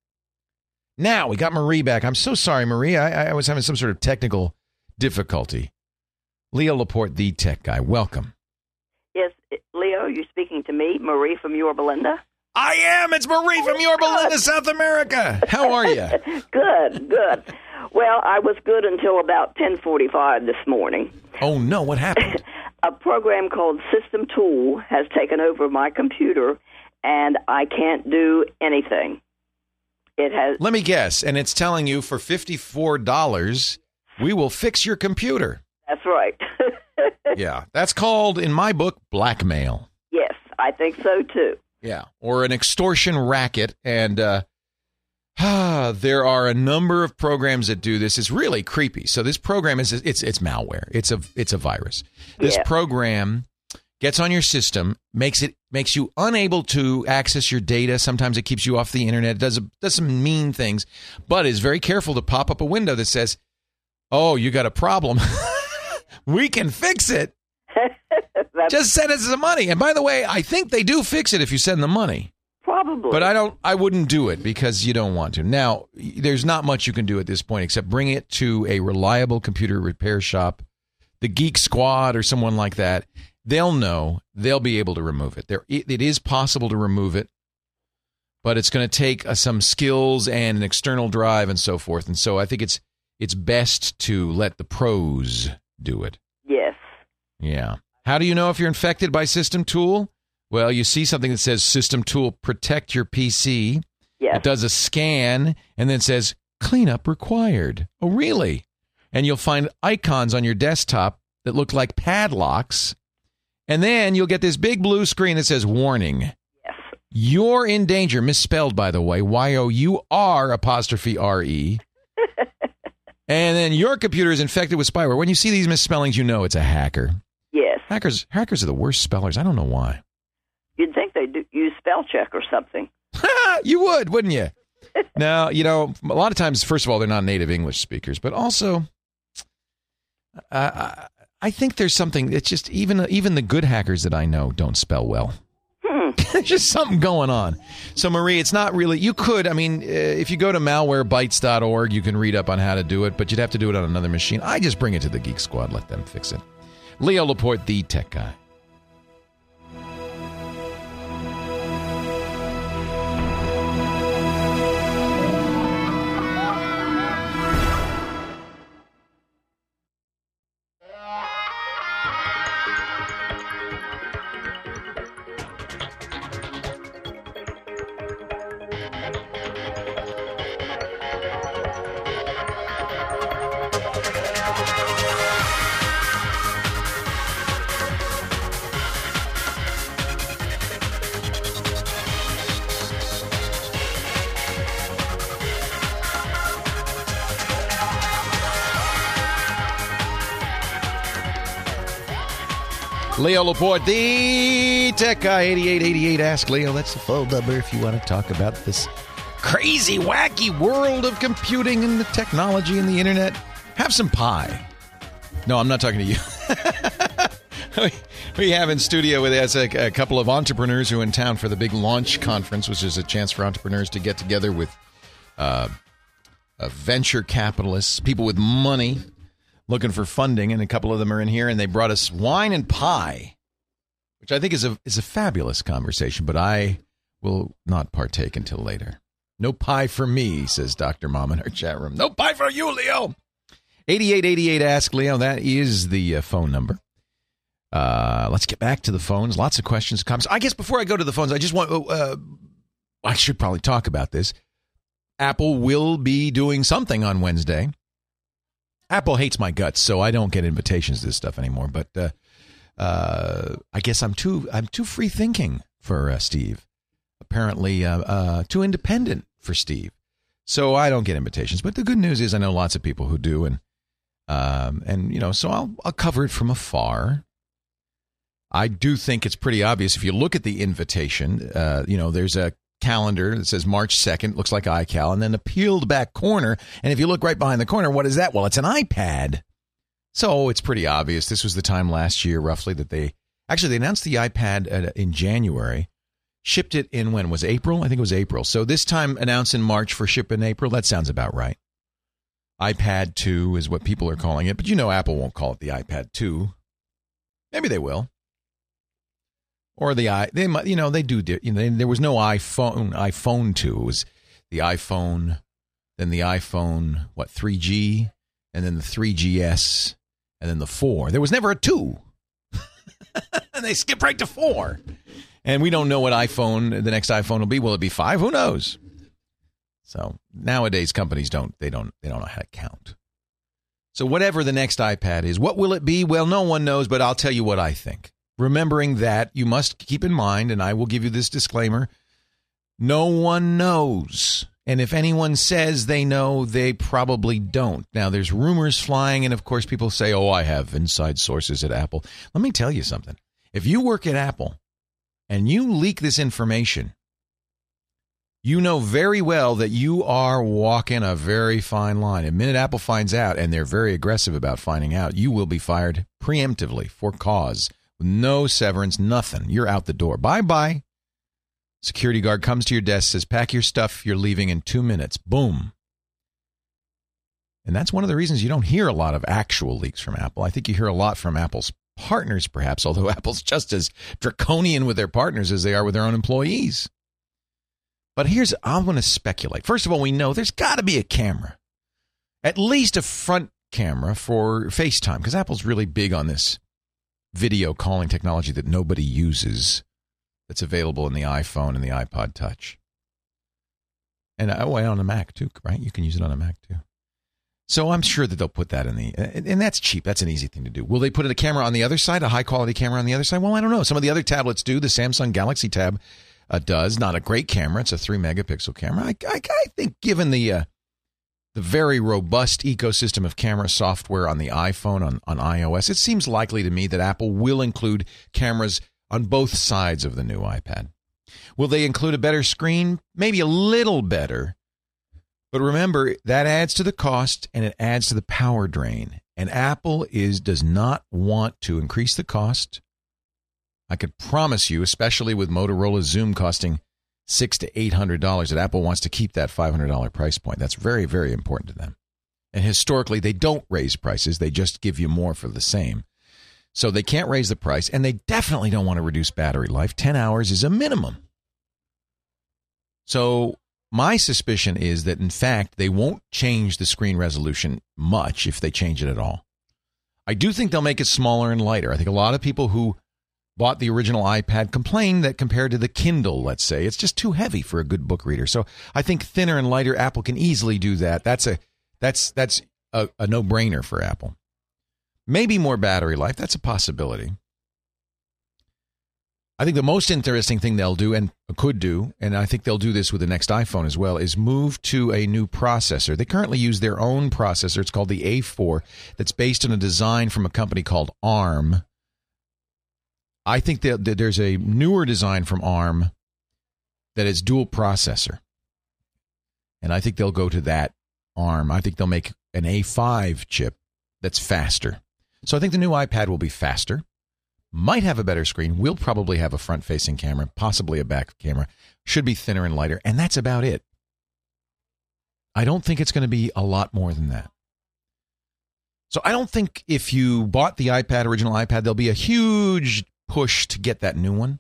Now we got Marie back. I'm so sorry, Marie. I, I was having some sort of technical difficulty. Leo Laporte, the tech guy. Welcome. Yes, Leo, you're speaking to me, Marie from Yorba Linda. I am. It's Marie oh from Your Linda, South America. How are you? <laughs> good, good. Well, I was good until about 10:45 this morning. Oh no, what happened? <laughs> A program called System Tool has taken over my computer and I can't do anything. It has Let me guess, and it's telling you for $54 we will fix your computer. That's right. <laughs> yeah, that's called in my book blackmail. Yes, I think so too. Yeah, or an extortion racket, and uh, ah, <sighs> there are a number of programs that do this. It's really creepy. So this program is it's it's malware. It's a it's a virus. This Yeah. program gets on your system, makes it makes you unable to access your data. Sometimes it keeps you off the internet. It does does some mean things, but is very careful to pop up a window that says, "Oh, you got a problem." <laughs> we can fix it. Just send us the money. And by the way, I think they do fix it if you send the money. Probably. But I don't I wouldn't do it because you don't want to. Now, there's not much you can do at this point except bring it to a reliable computer repair shop, the Geek Squad or someone like that, they'll know. They'll be able to remove it. There, it, it is possible to remove it, but it's going to take uh, some skills and an external drive and so forth. And so I think it's it's best to let the pros do it. Yes. Yeah. How do you know if you're infected by System Tool? Well, you see something that says System Tool protect your PC. Yes. It does a scan and then says cleanup required. Oh, really? And you'll find icons on your desktop that look like padlocks. And then you'll get this big blue screen that says warning. Yes. You're in danger, misspelled by the way, Y O U R apostrophe R E. <laughs> and then your computer is infected with spyware. When you see these misspellings, you know it's a hacker. Hackers hackers are the worst spellers. I don't know why. You'd think they'd do, use spell check or something. <laughs> you would, wouldn't you? <laughs> now, you know, a lot of times, first of all, they're not native English speakers, but also, uh, I- I think there's something. It's just even even the good hackers that I know don't spell well. <laughs> There's just something going on. So, Marie, it's not really. You could, I mean, uh, if you go to malwarebytes.org, you can read up on how to do it, but you'd have to do it on another machine. I just bring it to the Geek Squad, let them fix it. Leo Laporte, the tech guy. Leo Laporte, the tech guy, 8888. Ask Leo. That's the phone number if you want to talk about this crazy, wacky world of computing and the technology and the internet. Have some pie. No, I'm not talking to you. <laughs> we, have in studio with us a, a couple of entrepreneurs who are in town for the big launch conference, which is a chance for entrepreneurs to get together with uh, uh, venture capitalists, people with money looking for funding, and a couple of them are in here, and they brought us wine and pie, which I think is a is a fabulous conversation. But I will not partake until later. No pie for me, says Doctor Mom in our chat room. No pie for you, Leo. Eighty-eight eighty-eight. Ask Leo. That is the uh, phone number. Uh, let's get back to the phones. Lots of questions, comments. I guess before I go to the phones, I just want. Uh, I should probably talk about this. Apple will be doing something on Wednesday. Apple hates my guts, so I don't get invitations to this stuff anymore. But uh, uh, I guess I'm too I'm too free thinking for uh, Steve. Apparently, uh, uh, too independent for Steve. So I don't get invitations. But the good news is I know lots of people who do, and um, and you know, so I'll I'll cover it from afar. I do think it's pretty obvious if you look at the invitation. Uh, you know, there's a calendar that says March 2nd, looks like iCal, and then a peeled back corner. And if you look right behind the corner, what is that? Well, it's an iPad. So it's pretty obvious. This was the time last year, roughly, that they actually they announced the iPad in January, shipped it in when was April? I think it was April. So this time announced in March for ship in April. That sounds about right. iPad 2 is what people are calling it, but you know Apple won't call it the iPad 2. Maybe they will or the i they might you know they do you know there was no iphone iphone 2 it was the iphone then the iphone what 3g and then the 3gs and then the 4 there was never a 2 <laughs> and they skip right to 4 and we don't know what iphone the next iphone will be. Will it be 5 who knows? So nowadays companies don't they don't they don't know how to count. So whatever the next ipad is what will it be? Well no one knows but i'll tell you what i think remembering that you must keep in mind, and I will give you this disclaimer no one knows. And if anyone says they know, they probably don't. Now, there's rumors flying, and of course, people say, oh, I have inside sources at Apple. Let me tell you something. If you work at Apple and you leak this information, you know very well that you are walking a very fine line. The minute Apple finds out, and they're very aggressive about finding out, you will be fired preemptively for cause no severance, nothing. You're out the door. Bye bye. Security guard comes to your desk, says, Pack your stuff. You're leaving in two minutes. Boom. And that's one of the reasons you don't hear a lot of actual leaks from Apple. I think you hear a lot from Apple's partners, perhaps, although <laughs> Apple's just as draconian with their partners as they are with their own employees. But here's, I'm going to speculate. First of all, we know there's got to be a camera, at least a front camera for FaceTime, because Apple's really big on this video calling technology that nobody uses that's available in the iPhone and the iPod Touch. And oh, and on a Mac too, right? You can use it on a Mac too. So I'm sure that they'll put that in the, and that's cheap. That's an easy thing to do. Will they put a camera on the other side, a high quality camera on the other side? Well, I don't know. Some of the other tablets do. The Samsung Galaxy Tab uh, does. Not a great camera. It's a three megapixel camera. I, I, I think given the uh, the very robust ecosystem of camera software on the iPhone on on iOS, it seems likely to me that Apple will include cameras on both sides of the new iPad. Will they include a better screen? Maybe a little better. But remember, that adds to the cost and it adds to the power drain. And Apple is does not want to increase the cost. I could promise you, especially with Motorola Xoom costing six to eight hundred dollars, that Apple wants to keep that five hundred dollar price point. That's very, very important to them. And historically, they don't raise prices; they just give you more for the same. So they can't raise the price, and they definitely don't want to reduce battery life. Ten hours is a minimum. So my suspicion is that in fact they won't change the screen resolution much if they change it at all. I do think they'll make it smaller and lighter. I think a lot of people who bought the original iPad complained that compared to the Kindle, let's say, it's just too heavy for a good book reader. So I think thinner and lighter Apple can easily do that. That's a that's that's a, a no-brainer for Apple. Maybe more battery life, that's a possibility. I think the most interesting thing they'll do and could do, and I think they'll do this with the next iPhone as well, is move to a new processor. They currently use their own processor. It's called the A4, that's based on a design from a company called ARM. I think that there's a newer design from ARM that is dual processor. And I think they'll go to that ARM. I think they'll make an A5 chip that's faster. So I think the new iPad will be faster might have a better screen, will probably have a front facing camera, possibly a back camera, should be thinner and lighter, and that's about it. I don't think it's going to be a lot more than that. So I don't think if you bought the iPad, original iPad, there'll be a huge push to get that new one.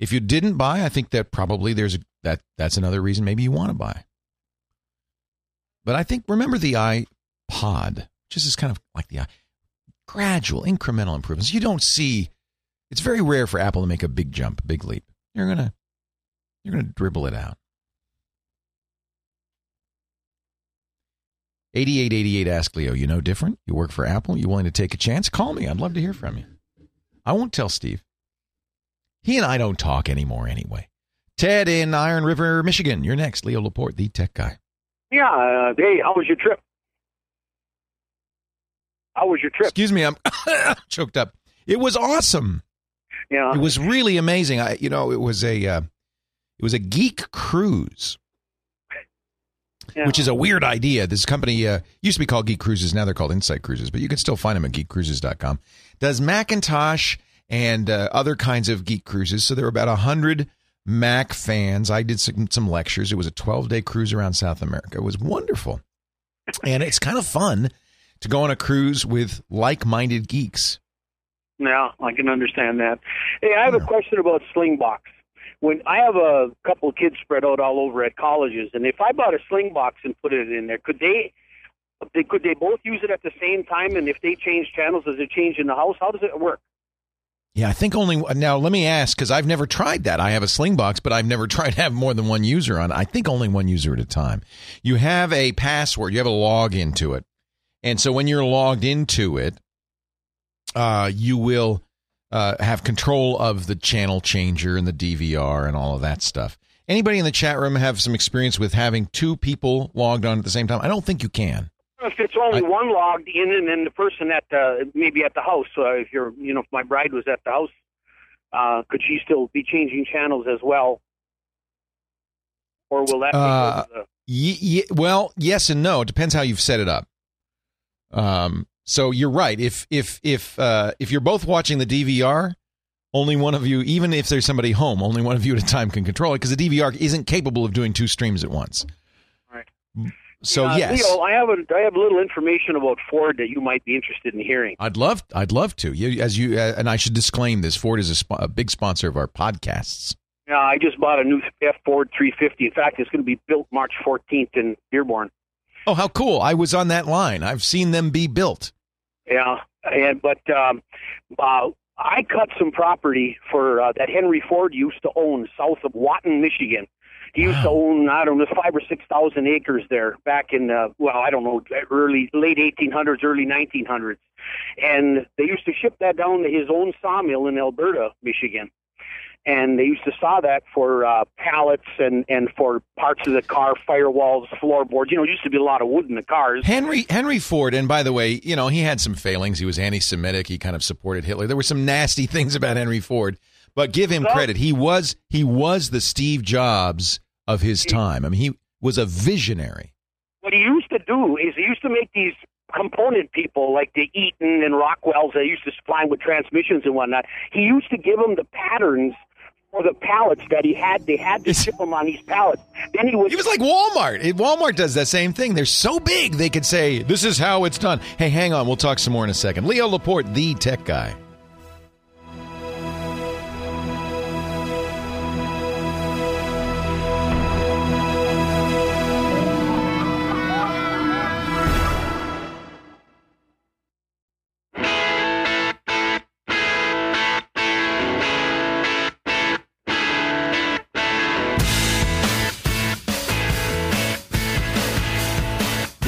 If you didn't buy, I think that probably there's a, that that's another reason maybe you want to buy. But I think remember the iPod, which is kind of like the gradual, incremental improvements. You don't see. It's very rare for Apple to make a big jump, big leap. You're gonna, you're gonna dribble it out. 8888 Ask Leo, you know different? You work for Apple? You willing to take a chance? Call me. I'd love to hear from you. I won't tell Steve. He and I don't talk anymore anyway. Ted in Iron River, Michigan. You're next. Leo Laporte, the tech guy. Yeah. Uh, hey, how was your trip? How was your trip? Excuse me, I'm <coughs> choked up. It was awesome. Yeah, it was really amazing. I, you know, it was a, uh, it was a geek cruise, yeah. which is a weird idea. This company uh, used to be called Geek Cruises. Now they're called Insight Cruises, but you can still find them at geekcruises.com. Does Macintosh and uh, other kinds of geek cruises. So there were about a hundred Mac fans. I did some, some lectures. It was a 12 day cruise around South America. It was wonderful. And it's kind of fun to go on a cruise with like-minded geeks. Yeah, I can understand that. Hey, I have a question about Slingbox. When I have a couple of kids spread out all over at colleges, and if I bought a Slingbox and put it in there, could they, they could they both use it at the same time? And if they change channels, does it change in the house? How does it work? Yeah, I think only now. Let me ask because I've never tried that. I have a Slingbox, but I've never <laughs> tried to have more than one user on. I think only one user at a time. You have a password. You have a log into it, and so when you're logged into it, uh, you will uh, have control of the channel changer and the DVR and all of that stuff. Anybody in the chat room have some experience with having two people logged on at the same time? I don't think you can. If it's only I, one logged in, and then the person at the maybe at the house. So if you're, you know, if my bride was at the house, uh, could she still be changing channels as well, or will that? Uh, the- y- y- well, yes and no. It depends how you've set it up. Um, so you're right. If if if uh, if you're both watching the DVR, only one of you, even if there's somebody home, only one of you at a time can control it because the DVR isn't capable of doing two streams at once. Right. So Uh, yes, Leo, I have a I have a little information about Ford that you might be interested in hearing. I'd love I'd love to. You, as you uh, and I should disclaim this. Ford is a, sp- a big sponsor of our podcasts. Yeah, I just bought a new F Ford 350. In fact, it's going to be built March 14th in Dearborn. Oh, how cool! I was on that line. I've seen them be built. Yeah, and but um, uh, I cut some property for uh, that Henry Ford used to own south of Watton, Michigan. He used to own I don't know five or six thousand acres there back in uh, well I don't know early late 1800s, early 1900s, and they used to ship that down to his own sawmill in Alberta, Michigan. And they used to saw that for uh, pallets and and for parts of the car, firewalls, floorboards. You know, it used to be a lot of wood in the cars. Henry Henry Ford, and by the way, you know he had some failings. He was anti-Semitic. He kind of supported Hitler. There were some nasty <laughs> things about Henry Ford, but give him credit. He was he was the Steve Jobs of his time. I mean, he was a visionary. what he used to do is he used to make these component people like the Eaton and Rockwells that used to supply him with transmissions and whatnot. He used to give them the patterns for the pallets that he had. They had to ship them on these pallets. Then he would. He was like Walmart. Walmart does that same thing. They're so big they could say, "This is how it's done." Hey, hang on. We'll talk some more in a second. Leo Laporte, the tech guy.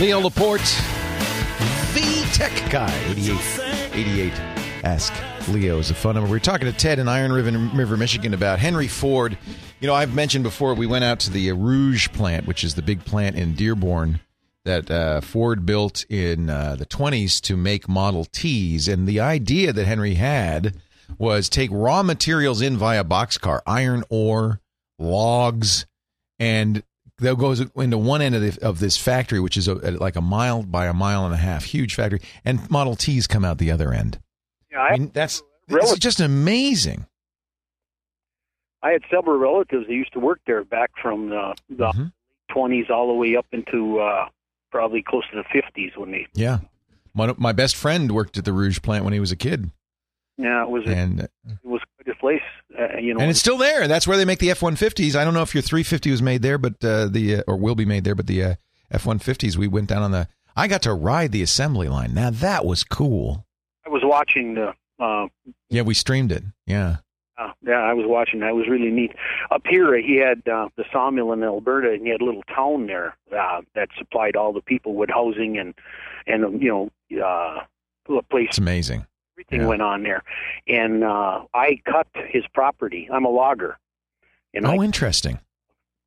Leo Laporte, the tech guy. 88, 88. Ask Leo is a phone number. We are talking to Ted in Iron River, Michigan about Henry Ford. You know, I've mentioned before we went out to the Rouge plant, which is the big plant in Dearborn that uh, Ford built in uh, the 20s to make Model Ts. And the idea that Henry had was take raw materials in via boxcar, iron ore, logs, and that goes into one end of, the, of this factory, which is a, like a mile by a mile and a half, huge factory, and Model Ts come out the other end. Yeah, I, I mean, that's it's just amazing. I had several relatives that used to work there back from the, the Mm-hmm. 20s all the way up into uh, probably close to the 50s when they. Yeah, my, my best friend worked at the Rouge plant when he was a kid, Yeah, it was a, and it was quite a place. Uh, you know, and it's still there. That's where they make the F one fifties. I don't know if your three fifty was made there, but uh, the uh, or will be made there. But the F one fifties, we went down on the. I got to ride the assembly line. Now that was cool. I was watching the. Uh, Yeah, we streamed it. Yeah. Uh, yeah, I was watching. That was really neat. Up here, he had uh, the sawmill in Alberta, and he had a little town there uh, that supplied all the people with housing and and you know uh, a place. It's amazing. Everything went on there, and uh, I cut his property. I'm a logger, and oh, interesting.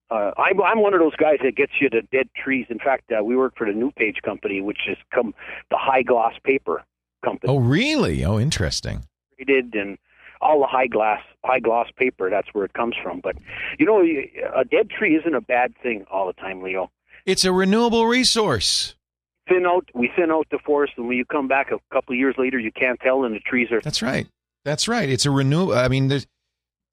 uh, I'm, I'm one of those guys that gets you the dead trees. In fact, uh, we work for the New Page Company, which is come the high gloss paper company. Oh, really? Oh, interesting. Created and all the high glass high gloss paper. That's where it comes from. But you know, a dead tree isn't a bad thing all the time, Leo. It's a renewable resource. Thin out, we thin out the forest, and when you come back a couple of years later, you can't tell, and the trees are. That's right. That's right. It's a renewable. I mean, there's,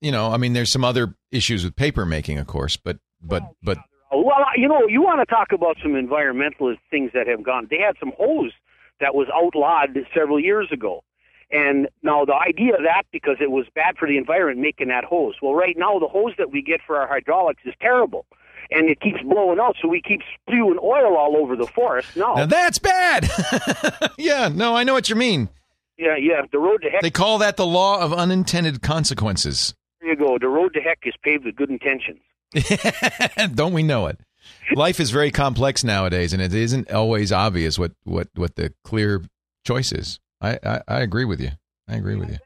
you know, I mean, there's some other issues with paper making, of course, but but but Well, uh, you know, you want to talk about some environmentalist things that have gone. They had some hose that was outlawed several years ago. And now the idea of that, because it was bad for the environment making that hose. Well, right now, the hose that we get for our hydraulics is terrible. And it keeps blowing out, so we keep spewing oil all over the forest. No. now that's bad. <laughs> yeah. No, I know what you mean. Yeah, yeah. The road to heck. They call that the law of unintended consequences. There you go. The road to heck is paved with good intentions. <laughs> Don't we know it? Life is very complex nowadays, and it isn't always obvious what what what the clear choice is. I I, I agree with you. I agree with you.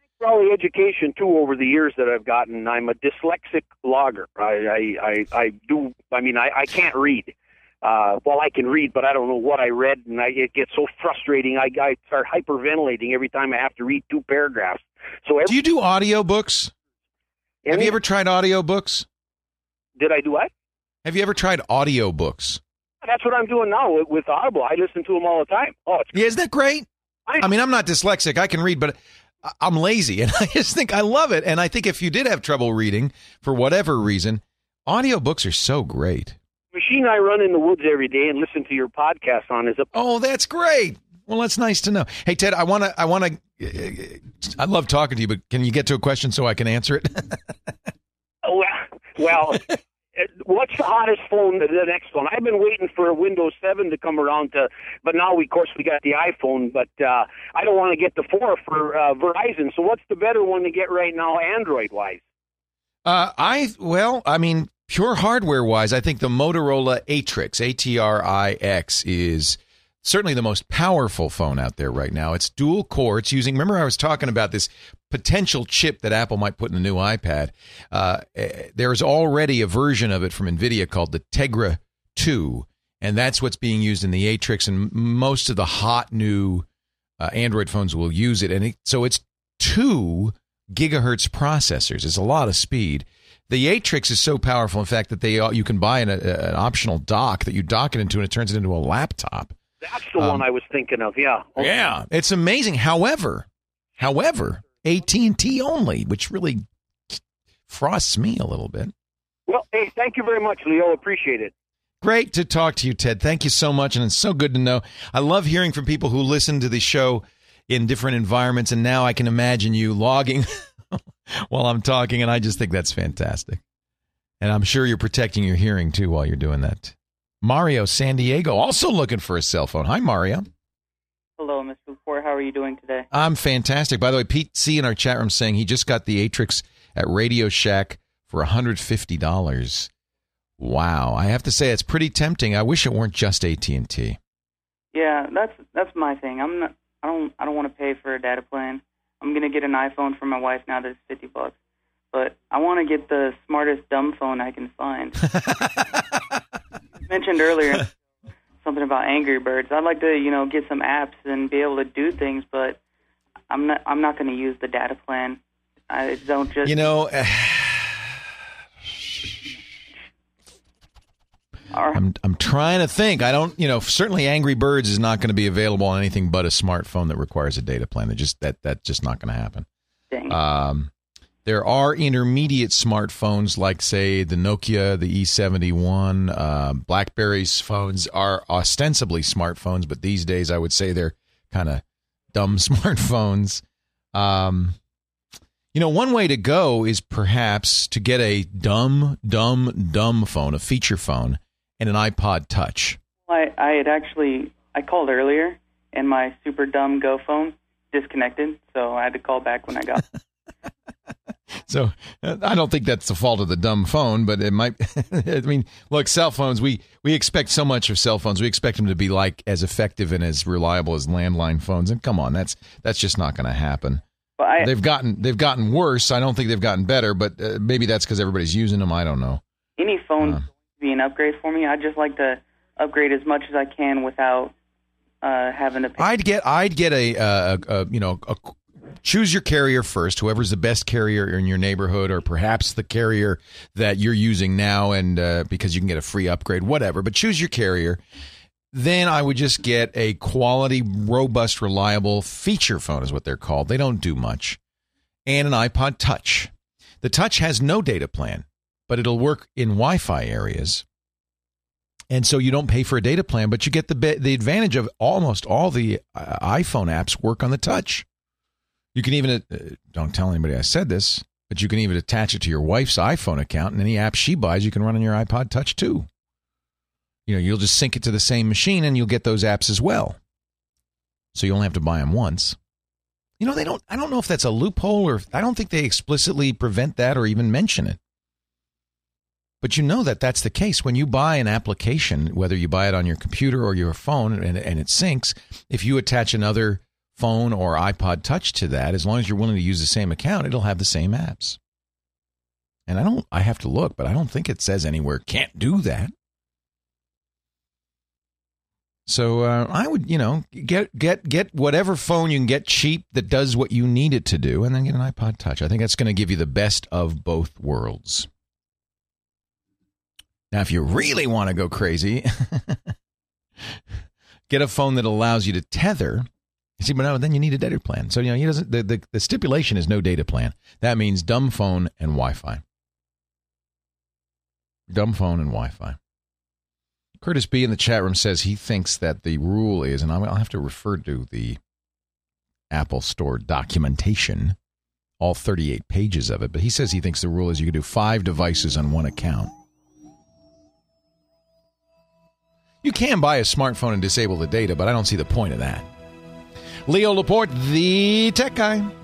Education too over the years that I've gotten. I'm a dyslexic logger. I I I, I do. I mean, I I can't read. Uh, well, I can read, but I don't know what I read, and I, it gets so frustrating. I, I start hyperventilating every time I have to read two paragraphs. So every, Do you do audiobooks? Have you ever tried audiobooks? did I do what? Have you ever tried audiobooks? That's what I'm doing now with, with Audible. I listen to them all the time. Oh, it's Yeah, isn't that great? I mean, I'm not dyslexic. I can read, but I'm lazy, and <laughs> I just think I love it. And I think if you did have trouble reading for whatever reason, audiobooks are so great. machine I run in the woods every day and listen to your podcast on is a. Oh, that's great. Well, that's nice to know. Hey, Ted, I want to. I want to. I love talking to you, but can you get to a question so I can answer it? <laughs> well, well. What's the hottest phone? The next one. I've been waiting for a Windows 7 to come around to, but now we, of course we got the iPhone. But uh, I don't want to get the four for uh, Verizon. So what's the better one to get right now, Android wise? Uh, I well, I mean, pure hardware wise, I think the Motorola Atrix, A T R I X, is certainly the most powerful phone out there right now. It's dual core. It's using. Remember, I was talking about this potential chip that Apple might put in the new iPad. Uh, eh, there's already a version of it from NVIDIA called the Tegra 2, and that's what's being used in the Atrix, and most of the hot new uh, Android phones will use it. And it, so it's two gigahertz processors. It's a lot of speed. The Atrix is so powerful, in fact, that they you can buy an, an optional dock that you dock it into, and it turns it into a laptop. That's the um, one I was thinking of. Yeah. Okay. Yeah, it's amazing. However, however, AT and T only, which really frosts me a little bit. Well, hey, thank you very much, Leo. Appreciate it. Great to talk to you, Ted. Thank you so much, and it's so good to know. I love hearing from people who listen to the show in different environments, and now I can imagine you logging <laughs> while I'm talking, and I just think that's fantastic. And I'm sure you're protecting your hearing too while you're doing that. Mario San Diego also looking for a cell phone. Hi, Mario. Hello, Mr. Lepore. How are you doing today? I'm fantastic. By the way, Pete C in our chat room saying he just got the Atrix at Radio Shack for $150. Wow, I have to say it's pretty tempting. I wish it weren't just AT&T. Yeah, that's that's my thing. I'm not I don't I don't want to pay for a data plan. I'm going to get an iPhone for my wife now that's 50 bucks. But I want to get the smartest dumb phone I can find. <laughs> mentioned earlier <laughs> something about Angry Birds. I'd like to, you know, get some apps and be able to do things, but I'm not. I'm not going to use the data plan. I don't just. You know. <sighs> I'm I'm trying to think. I don't, you know, certainly Angry Birds is not going to be available on anything but a smartphone that requires a data plan. That just that that's just not going to happen. Dang. Um, there are intermediate smartphones like, say, the Nokia, the E71. Uh, BlackBerry's phones are ostensibly smartphones, but these days I would say they're kind of dumb <laughs> smartphones. Um, you know, one way to go is perhaps to get a dumb, dumb, dumb phone, a feature phone, and an iPod Touch. I, I had actually I called earlier, and my super dumb Go phone disconnected, so I had to call back when I got. <laughs> <laughs> so I don't think that's the fault of the dumb phone, but it might. <laughs> I mean, look, cell phones. We we expect so much of cell phones. We expect them to be like as effective and as reliable as landline phones. And come on, that's that's just not going to happen. Well, I, they've gotten they've gotten worse. I don't think they've gotten better, but uh, maybe that's because everybody's using them. I don't know. Any phone uh, be an upgrade for me. I'd just like to upgrade as much as I can without uh, having to. Pay. I'd get I'd get a, a, a you know a choose your carrier first, whoever's the best carrier in your neighborhood, or perhaps the carrier that you're using now, and uh, because you can get a free upgrade, whatever. But choose your carrier. Then I would just get a quality, robust, reliable feature phone, is what they're called. They don't do much, and an iPod Touch. The Touch has no data plan, but it'll work in Wi-Fi areas. And so you don't pay for a data plan, but you get the the advantage of almost all the uh, iPhone apps work on the touch. You can even, uh, don't tell anybody I said this, but you can even attach it to your wife's iPhone account and any app she buys, you can run on your iPod Touch too. You know, you'll just sync it to the same machine and you'll get those apps as well. So you only have to buy them once. You know, they don't, I don't know if that's a loophole or I don't think they explicitly prevent that or even mention it. But you know that that's the case when you buy an application, whether you buy it on your computer or your phone and, and it syncs, if you attach another phone or iPod Touch to that, as long as you're willing to use the same account, it'll have the same apps. And I don't, I have to look, but I don't think it says anywhere can't do that. So uh, I would, you know, get get get whatever phone you can get cheap that does what you need it to do, and then get an iPod Touch. I think that's going to give you the best of both worlds. Now, if you really want to go crazy, <laughs> get a phone that allows you to tether See, but no, then you need a data plan. So you know, he doesn't. The, the, the stipulation is no data plan. That means dumb phone and Wi-Fi. Dumb phone and Wi-Fi. Curtis B in the chat room says he thinks that the rule is, and I'll have to refer to the Apple Store documentation, all 38 pages of it, but he says he thinks the rule is you can do five devices on one account. You can buy a smartphone and disable the data, but I don't see the point of that. Leo Laporte, the tech guy.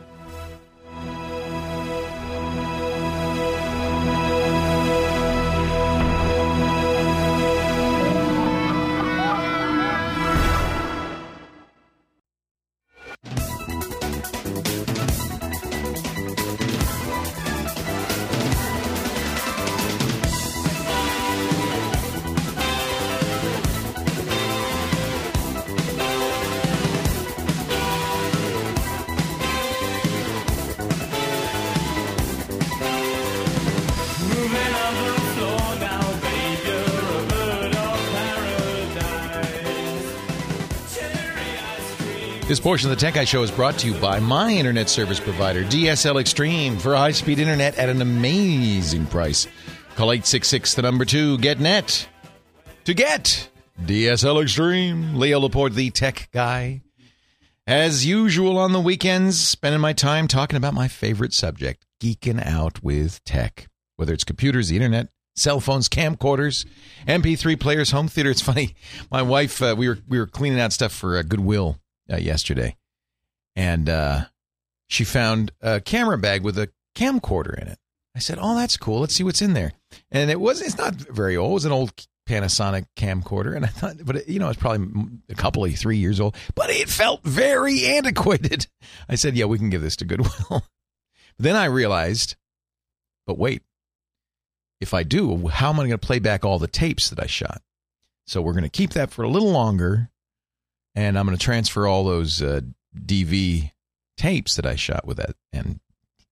Portion of the Tech Guy Show is brought to you by my internet service provider, DSL Extreme, for high speed internet at an amazing price. Call 866 the number 2 get net to get DSL Extreme. Leo Laporte, the tech guy. As usual on the weekends, spending my time talking about my favorite subject, geeking out with tech. Whether it's computers, the internet, cell phones, camcorders, MP3 players, home theater. It's funny. My wife, uh, we were we were cleaning out stuff for uh, Goodwill uh, yesterday, and uh, she found a camera bag with a camcorder in it. I said, "Oh, that's cool. Let's see what's in there." And it was it's not very old. It was an old Panasonic camcorder, and I thought, but it, you know, it's probably a couple of three years old, but it felt very antiquated. <laughs> I said, "Yeah, we can give this to Goodwill." <laughs> then I realized, but wait, if I do, how am I going to play back all the tapes that I shot? So we're going to keep that for a little longer, and I'm going to transfer all those uh, DV tapes that I shot with that and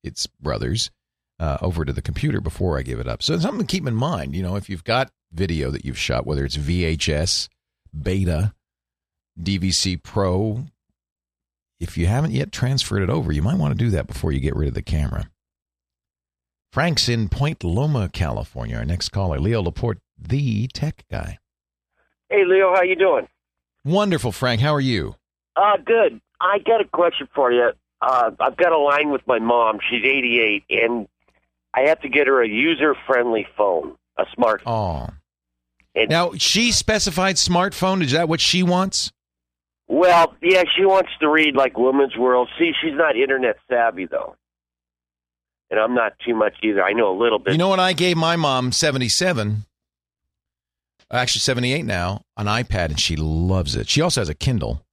its brothers uh, over to the computer before I give it up. So something to keep in mind. You know, if you've got video that you've shot, whether it's VHS, Beta, DVC Pro, if you haven't yet transferred it over, you might want to do that before you get rid of the camera. Frank's in Point Loma, California. Our next caller, Leo Laporte, the tech guy. Hey, Leo, how you doing? Wonderful, Frank. How are you? Uh, good. I got a question for you. Uh, I've got a line with my mom. She's 88, and I have to get her a user-friendly phone, a smartphone. Oh. now, she specified smartphone. Is that what she wants? Well, yeah, she wants to read like Women's World. See, she's not internet savvy though, and I'm not too much either. I know a little bit. You know what I gave my mom, 77, actually 78 now, an iPad, and she loves it. She also has a Kindle.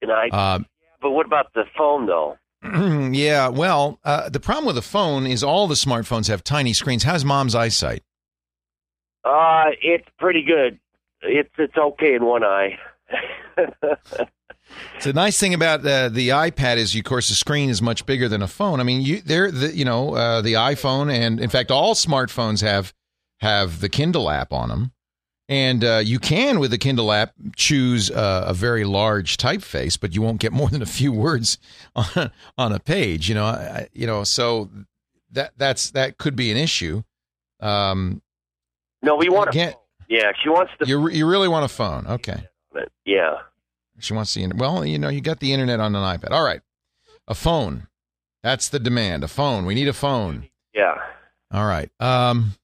And I, Uh, but what about the phone though? <clears throat> yeah, well, uh, the problem with the phone is all the smartphones have tiny screens. How's mom's eyesight? Uh, it's pretty good. It's it's okay in one eye. <laughs> The nice thing about uh, the iPad is, of course, the screen is much bigger than a phone. I mean, you there, the, you know, uh, the iPhone, and in fact, all smartphones have have the Kindle app on them, and uh, you can with the Kindle app choose uh, a very large typeface, but you won't get more <laughs> than a few words on on a page. You know, I, you know, so that that's that could be an issue. Um, no, we want again, a phone. Yeah, she wants the. You you really want a phone? Okay. Yeah. She wants the. Well, you know, you got the internet on an iPad. All right. A phone. That's the demand. A phone. We need a phone. Yeah. All right. Um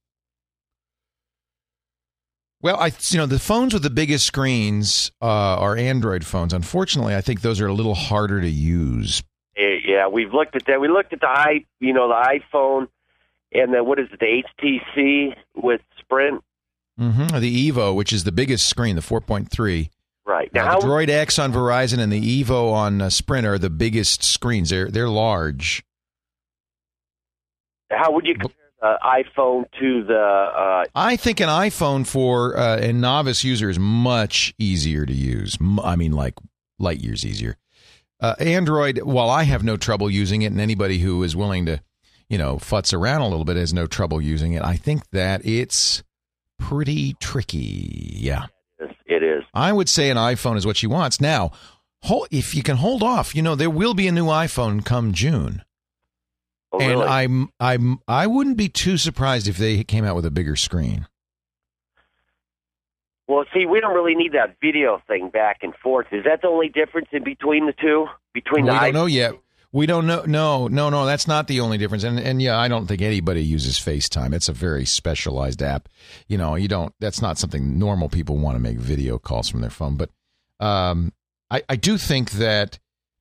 Well, I you know, the phones with the biggest screens uh, are Android phones. Unfortunately, I think those are a little harder to use. Eh, Yeah, we've looked at that. We looked at the i, you know, the iPhone, and then what is it, the HTC with Sprint? Mm-hmm. The Evo, which is the biggest screen, the 4.3. Right Now, now, the Droid X on Verizon and the Evo on uh, Sprint are the biggest screens. They're they're large. how would you the iPhone to the? Uh, I think an iPhone for uh, a novice user is much easier to use. I mean, like light years easier. Uh, Android, while I have no trouble using it, and anybody who is willing to, you know, futz around a little bit has no trouble using it. I think that it's pretty tricky. Yeah, it is. I would say an iPhone is what she wants. Now, hold, if you can hold off, you know, there will be a new iPhone come June. Oh, and really? I'm I'm I wouldn't be too surprised if they came out with a bigger screen. Well, see, we don't really need that video thing back and forth. Is that the only difference in between the two? Between we the don't know yet. We don't know. No, no, no. That's not the only difference. And and yeah, I don't think anybody uses FaceTime. It's a very specialized app. You know, you don't. That's not something normal people want to make video calls from their phone. But um, I I do think that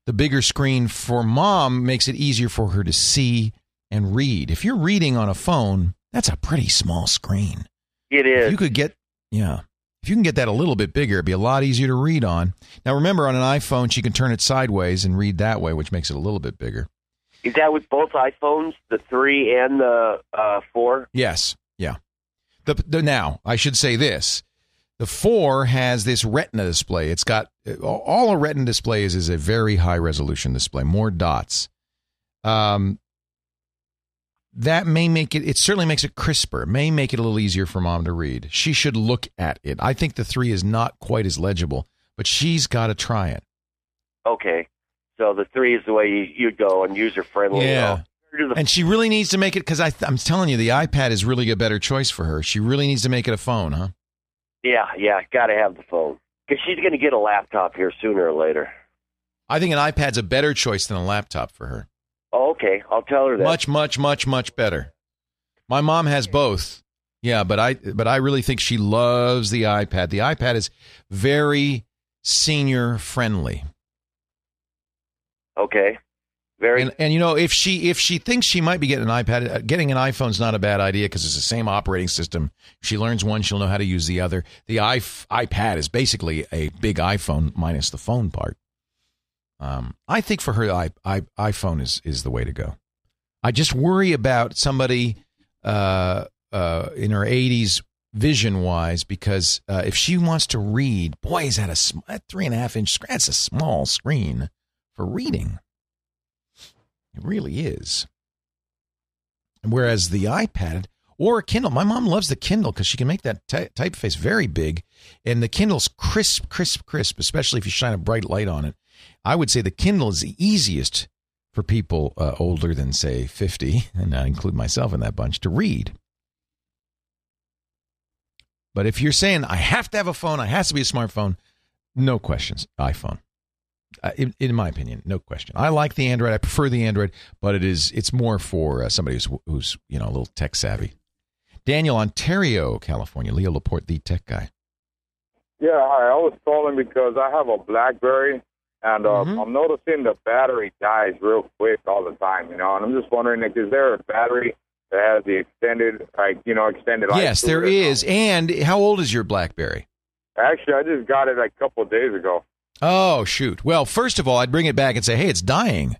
the bigger screen for mom makes it easier for her to see and read. If you're reading on a phone, that's a pretty small screen. It is. If you could get, yeah. If you can get that a little bit bigger, it'd be a lot easier to read on. Now, remember, on an iPhone, she can turn it sideways and read that way, which makes it a little bit bigger. Is that with both iPhones, the three and the uh, four? Yes, yeah. The, the now, I should say this: the four has this Retina display. It's got all a Retina display is is a very high resolution display, more dots. Um, that may make it. It certainly makes it crisper. May make it a little easier for mom to read. She should look at it. I think the three is not quite as legible, but she's got to try it. Okay. So the three is the way you, you'd go and user friendly. Yeah. And she really needs to make it because I'm telling you, the iPad is really a better choice for her. She really needs to make it a phone, huh? Yeah, yeah. Got to have the phone because she's going to get a laptop here sooner or later. I think an iPad's a better choice than a laptop for her. Oh, okay. I'll tell her that. Much, much, much, much better. My mom has both. Yeah, but I but I really think she loves the iPad. The iPad is very senior friendly. Okay. Very. And, and you know, if she if she thinks she might be getting an iPad, uh, getting an iPhone's not a bad idea because it's the same operating system. She learns one, she'll know how to use the other. The iPad is basically a big iPhone minus the phone part. Um, I think for her, I, I, iPhone is is the way to go. I just worry about somebody uh, uh, in her 80s vision wise because uh, if she wants to read, boy, is that a sm- three and a half inch screen? That's a small screen for reading. It really is. Whereas the iPad or a Kindle, my mom loves the Kindle because she can make that ty- typeface very big, and the Kindle's crisp, crisp, crisp. Especially if you shine a bright light on it. I would say the Kindle is the easiest for people uh, older than say fifty, <laughs> and I include myself in that bunch to read. But if you're saying I have to have a phone, I has to be a smartphone, no questions, iPhone. Uh, in, in my opinion, no question. I like the Android. I prefer the Android, but it is it's more for uh, somebody who's who's you know a little tech savvy. Daniel, Ontario, California. Leo Laporte, the tech guy. Yeah, hi. I was calling because I have a BlackBerry, and uh, Mm-hmm. I'm noticing the battery dies real quick all the time. You know, and I'm just wondering, like, is there a battery that has the extended, like, you know, extended? life Yes, there is. And how old is your BlackBerry? Actually, I just got it like a couple of days ago. Oh shoot! Well, first of all, I'd bring it back and say, "Hey, it's dying.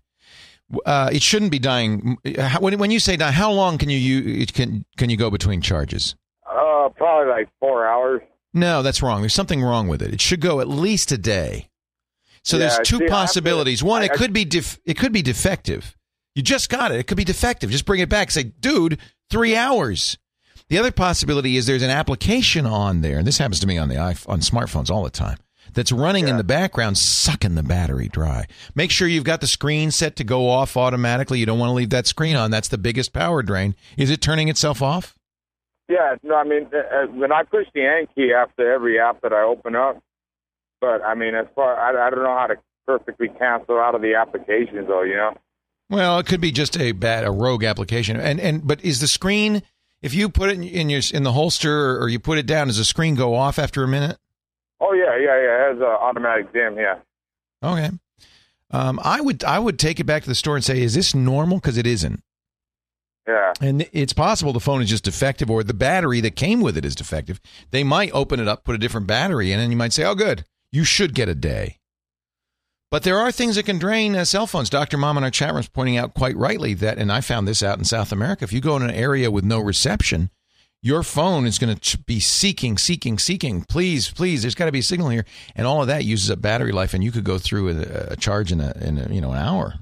Uh, it shouldn't be dying." When, when you say die, how long can you, you can can you go between charges? Uh, probably like four hours. No, that's wrong. There's something wrong with it. It should go at least a day. So Yeah, there's two see, have to- possibilities. One, it I- I- could be def- it could be defective. You just got it. It could be defective. Just bring it back. Say, dude, three hours. The other possibility is there's an application on there, and this happens to me on the on smartphones all the time. That's running in the background, sucking the battery dry. Make sure you've got the screen set to go off automatically. You don't want to leave that screen on. That's the biggest power drain. Is it turning itself off? Yeah, no, I mean, uh, uh, when I push the end key after every app that I open up, but I mean, as far I, I don't know how to perfectly cancel out of the applications, though. You know. Well, it could be just a bad, a rogue application. And and but is the screen if you put it in, in your in the holster or you put it down, does the screen go off after a minute? Yeah, yeah, yeah. It has an automatic dim. Yeah. Okay. Um, I would I would take it back to the store and say, is this normal? Because it isn't. Yeah. And it's possible the phone is just defective or the battery that came with it is defective. They might open it up, put a different battery in, and you might say, oh, good, you should get a day. But there are things that can drain uh, cell phones. Dr. Mom in our chat room is pointing out quite rightly that, and I found this out in South America, if you go in an area with no reception, your phone is going to be seeking, seeking, seeking. Please, please, there's got to be a signal here, and all of that uses up battery life, and you could go through a, a charge in a, in a, you know an hour.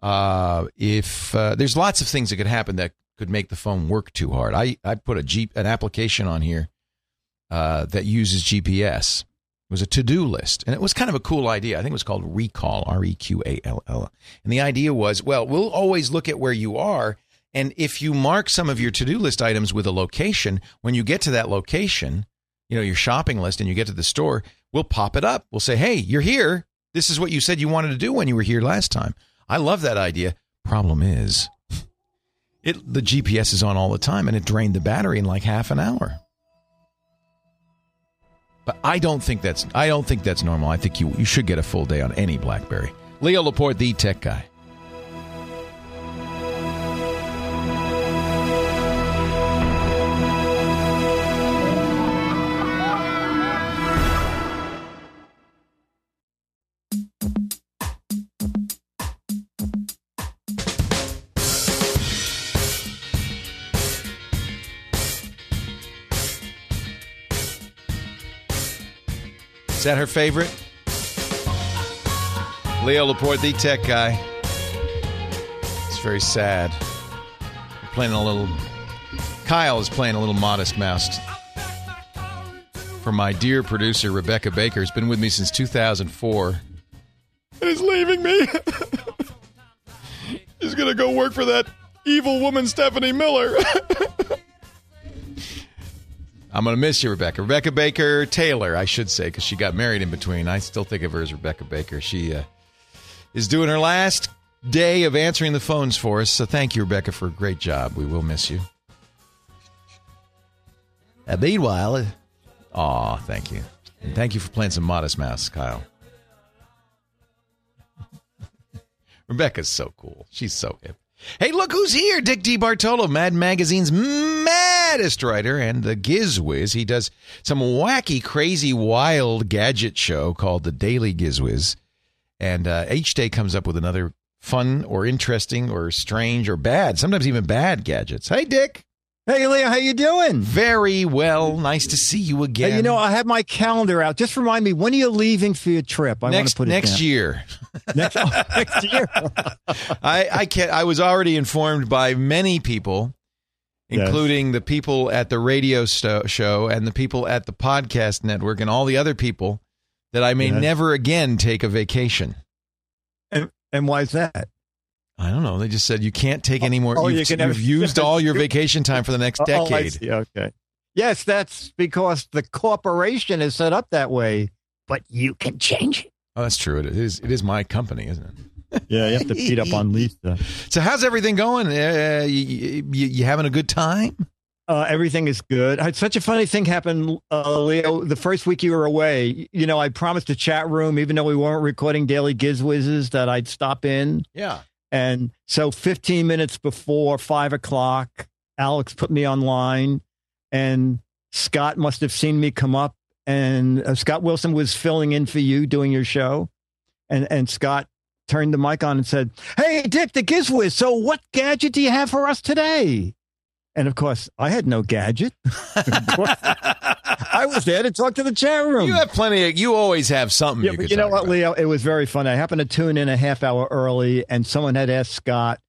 Uh, if uh, there's lots of things that could happen that could make the phone work too hard. I I put a G, an application on here uh, that uses GPS. It was a to do list, and it was kind of a cool idea. I think it was called reQall, R E Q A L L. And the idea was, well, we'll always look at where you are, and if you mark some of your to do list items with a location, when you get to that location, you know, your shopping list and you get to the store, we'll pop it up. We'll say, "Hey, you're here. This is what you said you wanted to do when you were here last time." I love that idea. Problem is, <laughs> it the GPS is on all the time and it drained the battery in like half an hour. But I don't think that's I don't think that's normal. I think you you should get a full day on any BlackBerry. Leo Laporte, the tech guy. Is that her favorite? Leo Laporte, the tech guy. It's very sad. We're playing a little. Kyle is playing a little Modest Mouse. For my dear producer Rebecca Baker, who's been with me since 2004. And is leaving me. <laughs> He's gonna go work for that evil woman Stephanie Miller. <laughs> I'm going to miss you, Rebecca. Rebecca Baker Taylor, I should say, because she got married in between. I still think of her as Rebecca Baker. She uh, is doing her last day of answering the phones for us. So thank you, Rebecca, for a great job. We will miss you. Uh, meanwhile, uh, aw, thank you. And thank you for playing some Modest Mouse, Kyle. <laughs> Rebecca's so cool. She's so hip. Hey, look who's here! Dick D. DeBartolo, Mad Magazine's maddest writer and the Gizwiz. He does some wacky, crazy, wild gadget show called the Daily Gizwiz, and uh, each day comes up with another fun or interesting or strange or bad, sometimes even bad gadgets. Hey, Dick. Hey, Leo, how you doing? Very well. Nice to see you again. Hey, you know, I have my calendar out. Just remind me, when are you leaving for your trip? I next want to put it next down. year. <laughs> next, oh, <laughs> next year. <laughs> I I can I was already informed by many people, Yes. including the people at the radio sto- show and the people at the podcast network and all the other people, that I may Yes. never again take a vacation. And, and why is that? I don't know. They just said you can't take oh, any more. oh, you you've, can never- you've used all your <laughs> vacation time for the next Oh, oh I decade. see. Okay. Yes, that's because the corporation is set up that way, but you can change it. Oh, that's true. It is. It is my company, isn't it? <laughs> Yeah, you have to beat up on Lisa. So how's everything going? Uh, you, you, you having a good time? Uh, everything is good. I had such a funny thing happened, uh, Leo. The first week you were away, you know, I promised a chat room, even though we weren't recording daily Gizwizzes, that I'd stop in. Yeah. And so 15 minutes before five o'clock, Alex put me online, and Scott must have seen me come up. And uh, Scott Wilson was filling in for you doing your show. And, and Scott turned the mic on and said, Hey, Dick, the Gizwiz. So, what gadget do you have for us today? And of course, I had no gadget. <laughs> I was there to talk to the chat room. You have plenty of. You always have something. Yeah, you but you know what, about. Leo? It was very funny. I happened to tune in a half hour early, and someone had asked Scott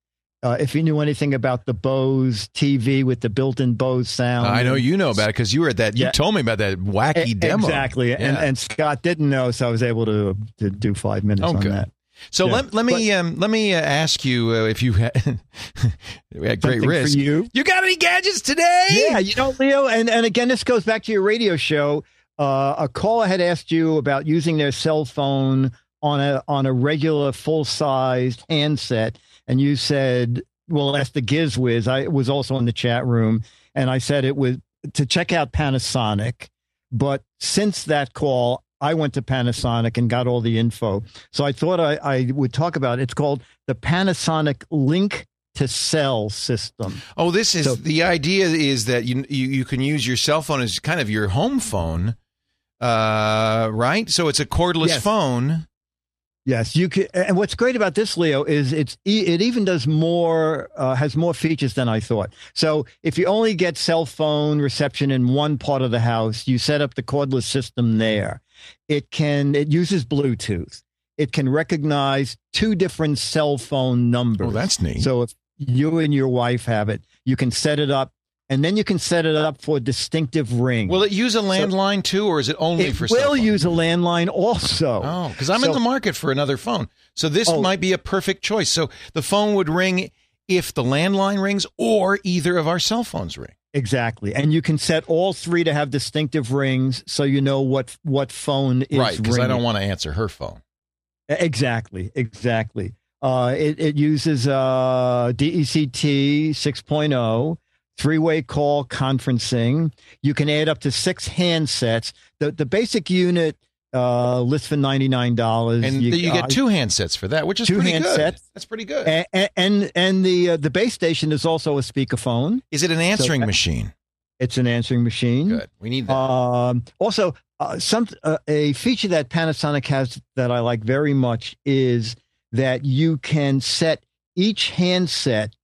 uh, if he knew anything about the Bose TV with the built-in Bose sound. I know you know about it because you were at that. You Yeah. told me about that wacky E- demo. Exactly, and and Scott didn't know, so I was able to to do five minutes Oh, on good. that. So Yeah. let, let me um, let me uh, ask you uh, if you had <laughs> at great risk. you. You got any gadgets today? Yeah, you know, Leo, and, and again, this goes back to your radio show. Uh, a caller had asked you about using their cell phone on a on a regular full sized handset, and you said, "Well, that's the Gizwiz." I was also in the chat room, and I said it was to check out Panasonic. But since that call, I went to Panasonic and got all the info. So I thought I, I would talk about it. It's called the Panasonic Link to Cell system. Oh, this is So- the idea is that you, you you can use your cell phone as kind of your home phone, uh, right? So it's a cordless Yes. phone. Yes, you can. And what's great about this, Leo, is it's it even does more, uh, has more features than I thought. So if you only get cell phone reception in one part of the house, you set up the cordless system there. It can. It uses Bluetooth. It can recognize two different cell phone numbers. Oh, that's neat. So if you and your wife have it, you can set it up, and then you can set it up for a distinctive ring. Will it use a landline too, or is it only it for cell will use a landline also. Oh, because I'm in the market for another phone. So this Oh. might be a perfect choice. So the phone would ring if the landline rings or either of our cell phones ring. Exactly, and you can set all three to have distinctive rings, so you know what what phone is right, because I don't want to answer her phone. Exactly, exactly. Uh, it, it uses uh, DECT 6.0, three way call conferencing. You can add up to six handsets. The, the basic unit uh, lists for $99. And you, uh, get two handsets for that, which is two pretty good. handsets. That's pretty good. And and, and the uh, the base station is also a speakerphone. Is it an answering machine? It's an answering machine. Good. We need that. Um, also, uh, some uh, a feature that Panasonic has that I like very much is that you can set each handset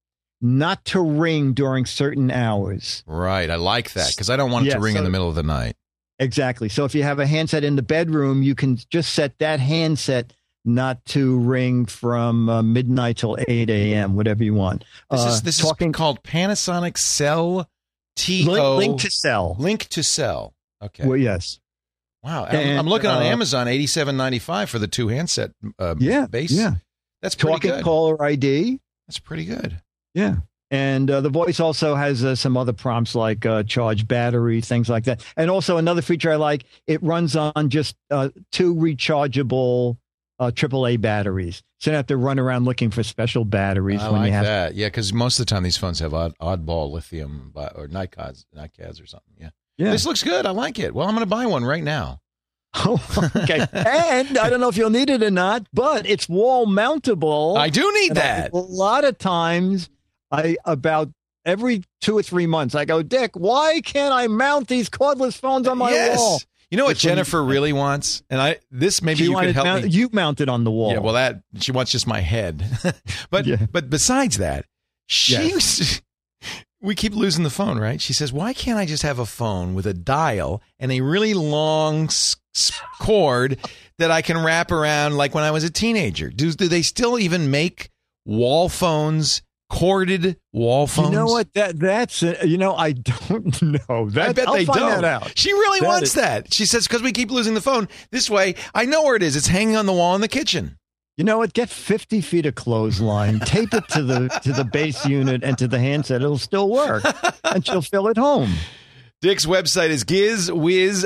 not to ring during certain hours. Right. I like that because I don't want it to ring in the middle of the night. Exactly. So if you have a handset in the bedroom, you can just set that handset not to ring from uh, midnight till 8 a.m., whatever you want. This Uh, is this talking is called Panasonic Cell T link, link to cell. Link to Cell. Okay. Well, yes. Wow. I'm, And, I'm looking on uh, Amazon, eighty-seven ninety-five for the two handset uh, Yeah. base. Yeah. That's pretty Talking good. caller ID. That's pretty good. Yeah. And uh, the voice also has uh, some other prompts like uh, charge battery, things like that. And also another feature I like, it runs on just uh, two rechargeable uh, AAA batteries. So you don't have to run around looking for special batteries I when like you have. that. Yeah, because most of the time these phones have odd, oddball lithium or NiCads, NiCads or something. Yeah. Yeah. This looks good. I like it. Well, I'm going to buy one right now. <laughs> Oh, okay. and I don't know if you'll need it or not, but it's wall mountable. I do need And that. A lot of times, I about every two or three months, I go, Dick, why can't I mount these cordless phones on my yes. wall? You know what Which one- Jennifer really wants, and I this maybe you could help mount- me. You mounted on the wall. Yeah, well, that she wants just my head, <laughs> but but besides that, she we keep losing the phone. Right? She says, "Why can't I just have a phone with a dial and a really long cord that I can wrap around like when I was a teenager?" Do do they still even make wall phones? Corded wall phones. You know what? That that's uh, you know I <laughs> don't know. That, I bet I'll they find don't. that out. She really That wants is- that. She says because we keep losing the phone. This way, I know where it is. It's hanging on the wall in the kitchen. You know what? Get fifty feet of clothesline, tape it to the to the base unit and to the handset. It'll still work, <laughs> and she'll fill it home. Dick's website is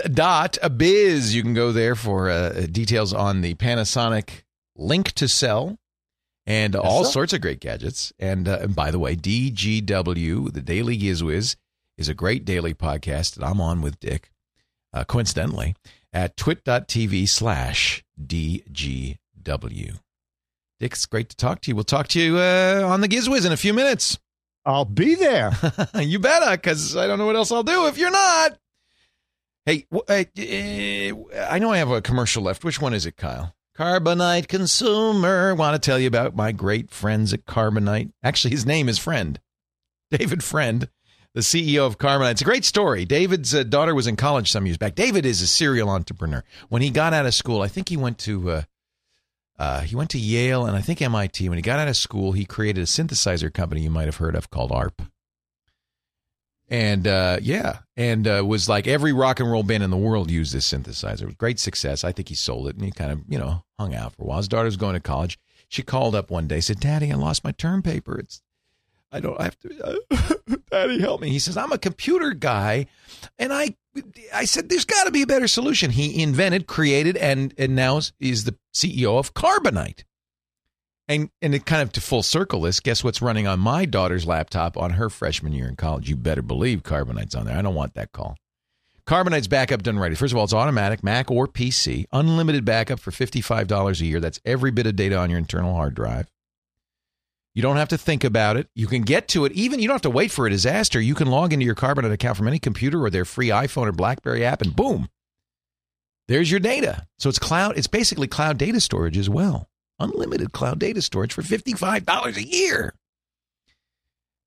gizwiz.biz. You can go there for uh, details on the Panasonic Link to Cell and all sorts of great gadgets. And, uh, and by the way, DGW, the Daily Gizwiz, is a great daily podcast that I'm on with Dick, uh, coincidentally, at twit.tv slash DGW. Dick, it's great to talk to you. We'll talk to you uh, on the Gizwiz in a few minutes. I'll be there. <laughs> you better, because I don't know what else I'll do if you're not. Hey, w- uh, I know I have a commercial left. Which one is it, Kyle? Carbonite consumer. Want to tell you about my great friends at Carbonite. Actually, his name is Friend, David Friend, the CEO of Carbonite. It's a great story. David's uh, daughter was in college some years back. David is a serial entrepreneur. When he got out of school, I think he went to uh, uh, he went to Yale and I think MIT. When he got out of school, he created a synthesizer company you might have heard of called ARP. And uh, yeah, and uh, was like every rock and roll band in the world used this synthesizer. Great success. I think he sold it and he kind of, you know, hung out for a while. His daughter was going to college. She called up one day, said, Daddy, I lost my term paper. It's, I don't I have to, <laughs> Daddy, help me. He says, I'm a computer guy. And I, I said, there's got to be a better solution. He invented, created, and, and now is the CEO of Carbonite. And and it kind of to full circle this, guess what's running on my daughter's laptop on her freshman year in college? You better believe Carbonite's on there. I don't want that call. Carbonite's backup done right. First of all, it's automatic, Mac or PC, unlimited backup for $55 a year. That's every bit of data on your internal hard drive. You don't have to think about it. You can get to it. Even you don't have to wait for a disaster. You can log into your Carbonite account from any computer or their free iPhone or BlackBerry app, and boom, there's your data. So it's cloud. It's basically cloud data storage as well. Unlimited cloud data storage for $55 a year.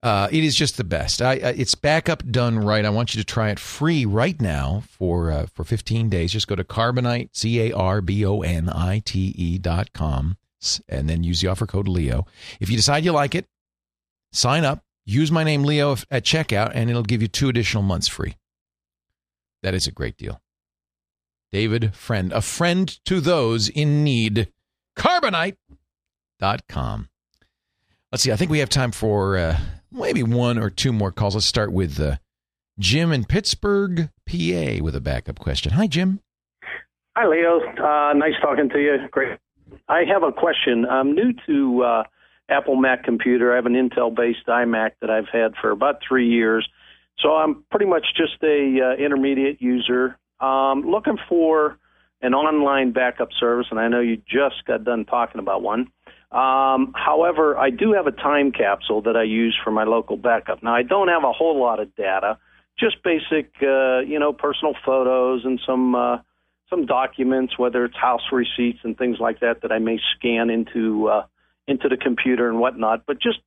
Uh, it is just the best. I, I, it's backup done right. I want you to try it free right now for uh, for 15 days. Just go to Carbonite, C A R B O N I T E dot com, and then use the offer code Leo. If you decide you like it, sign up, use my name Leo at checkout, and it'll give you two additional months free. That is a great deal. David Friend, a friend to those in need. Carbonite.com. Let's see. I think we have time for uh, maybe one or two more calls. Let's start with uh, Jim in Pittsburgh, PA, with a backup question. Hi, Jim. Hi, Leo. Uh, nice talking to you. Great. I have a question. I'm new to uh, Apple Mac computer. I have an Intel-based iMac that I've had for about three years, so I'm pretty much just a uh, intermediate user. Um, looking for an online backup service, and I know you just got done talking about one. Um, however, I do have a time capsule that I use for my local backup. Now, I don't have a whole lot of data, just basic, uh, you know, personal photos and some uh, some documents, whether it's house receipts and things like that, that I may scan into uh, into the computer and whatnot. But just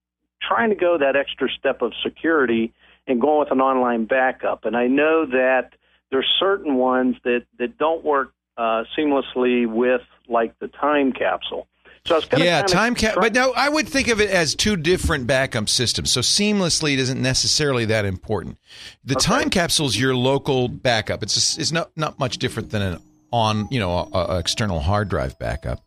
trying to go that extra step of security and going with an online backup. And I know that there's certain ones that that don't work uh, seamlessly with like the time capsule. So I was gonna yeah, time cap. But no, I would think of it as two different backup systems. So seamlessly isn't necessarily that important. The time capsule is your local backup. It's just, it's not not much different than an on you know a, a external hard drive backup.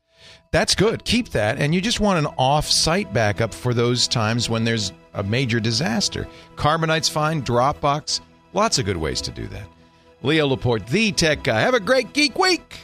That's good. Keep that, and you just want an off-site backup for those times when there's a major disaster. Carbonite's fine. Dropbox, lots of good ways to do that. Leo Laporte, the tech guy. Have a great geek week.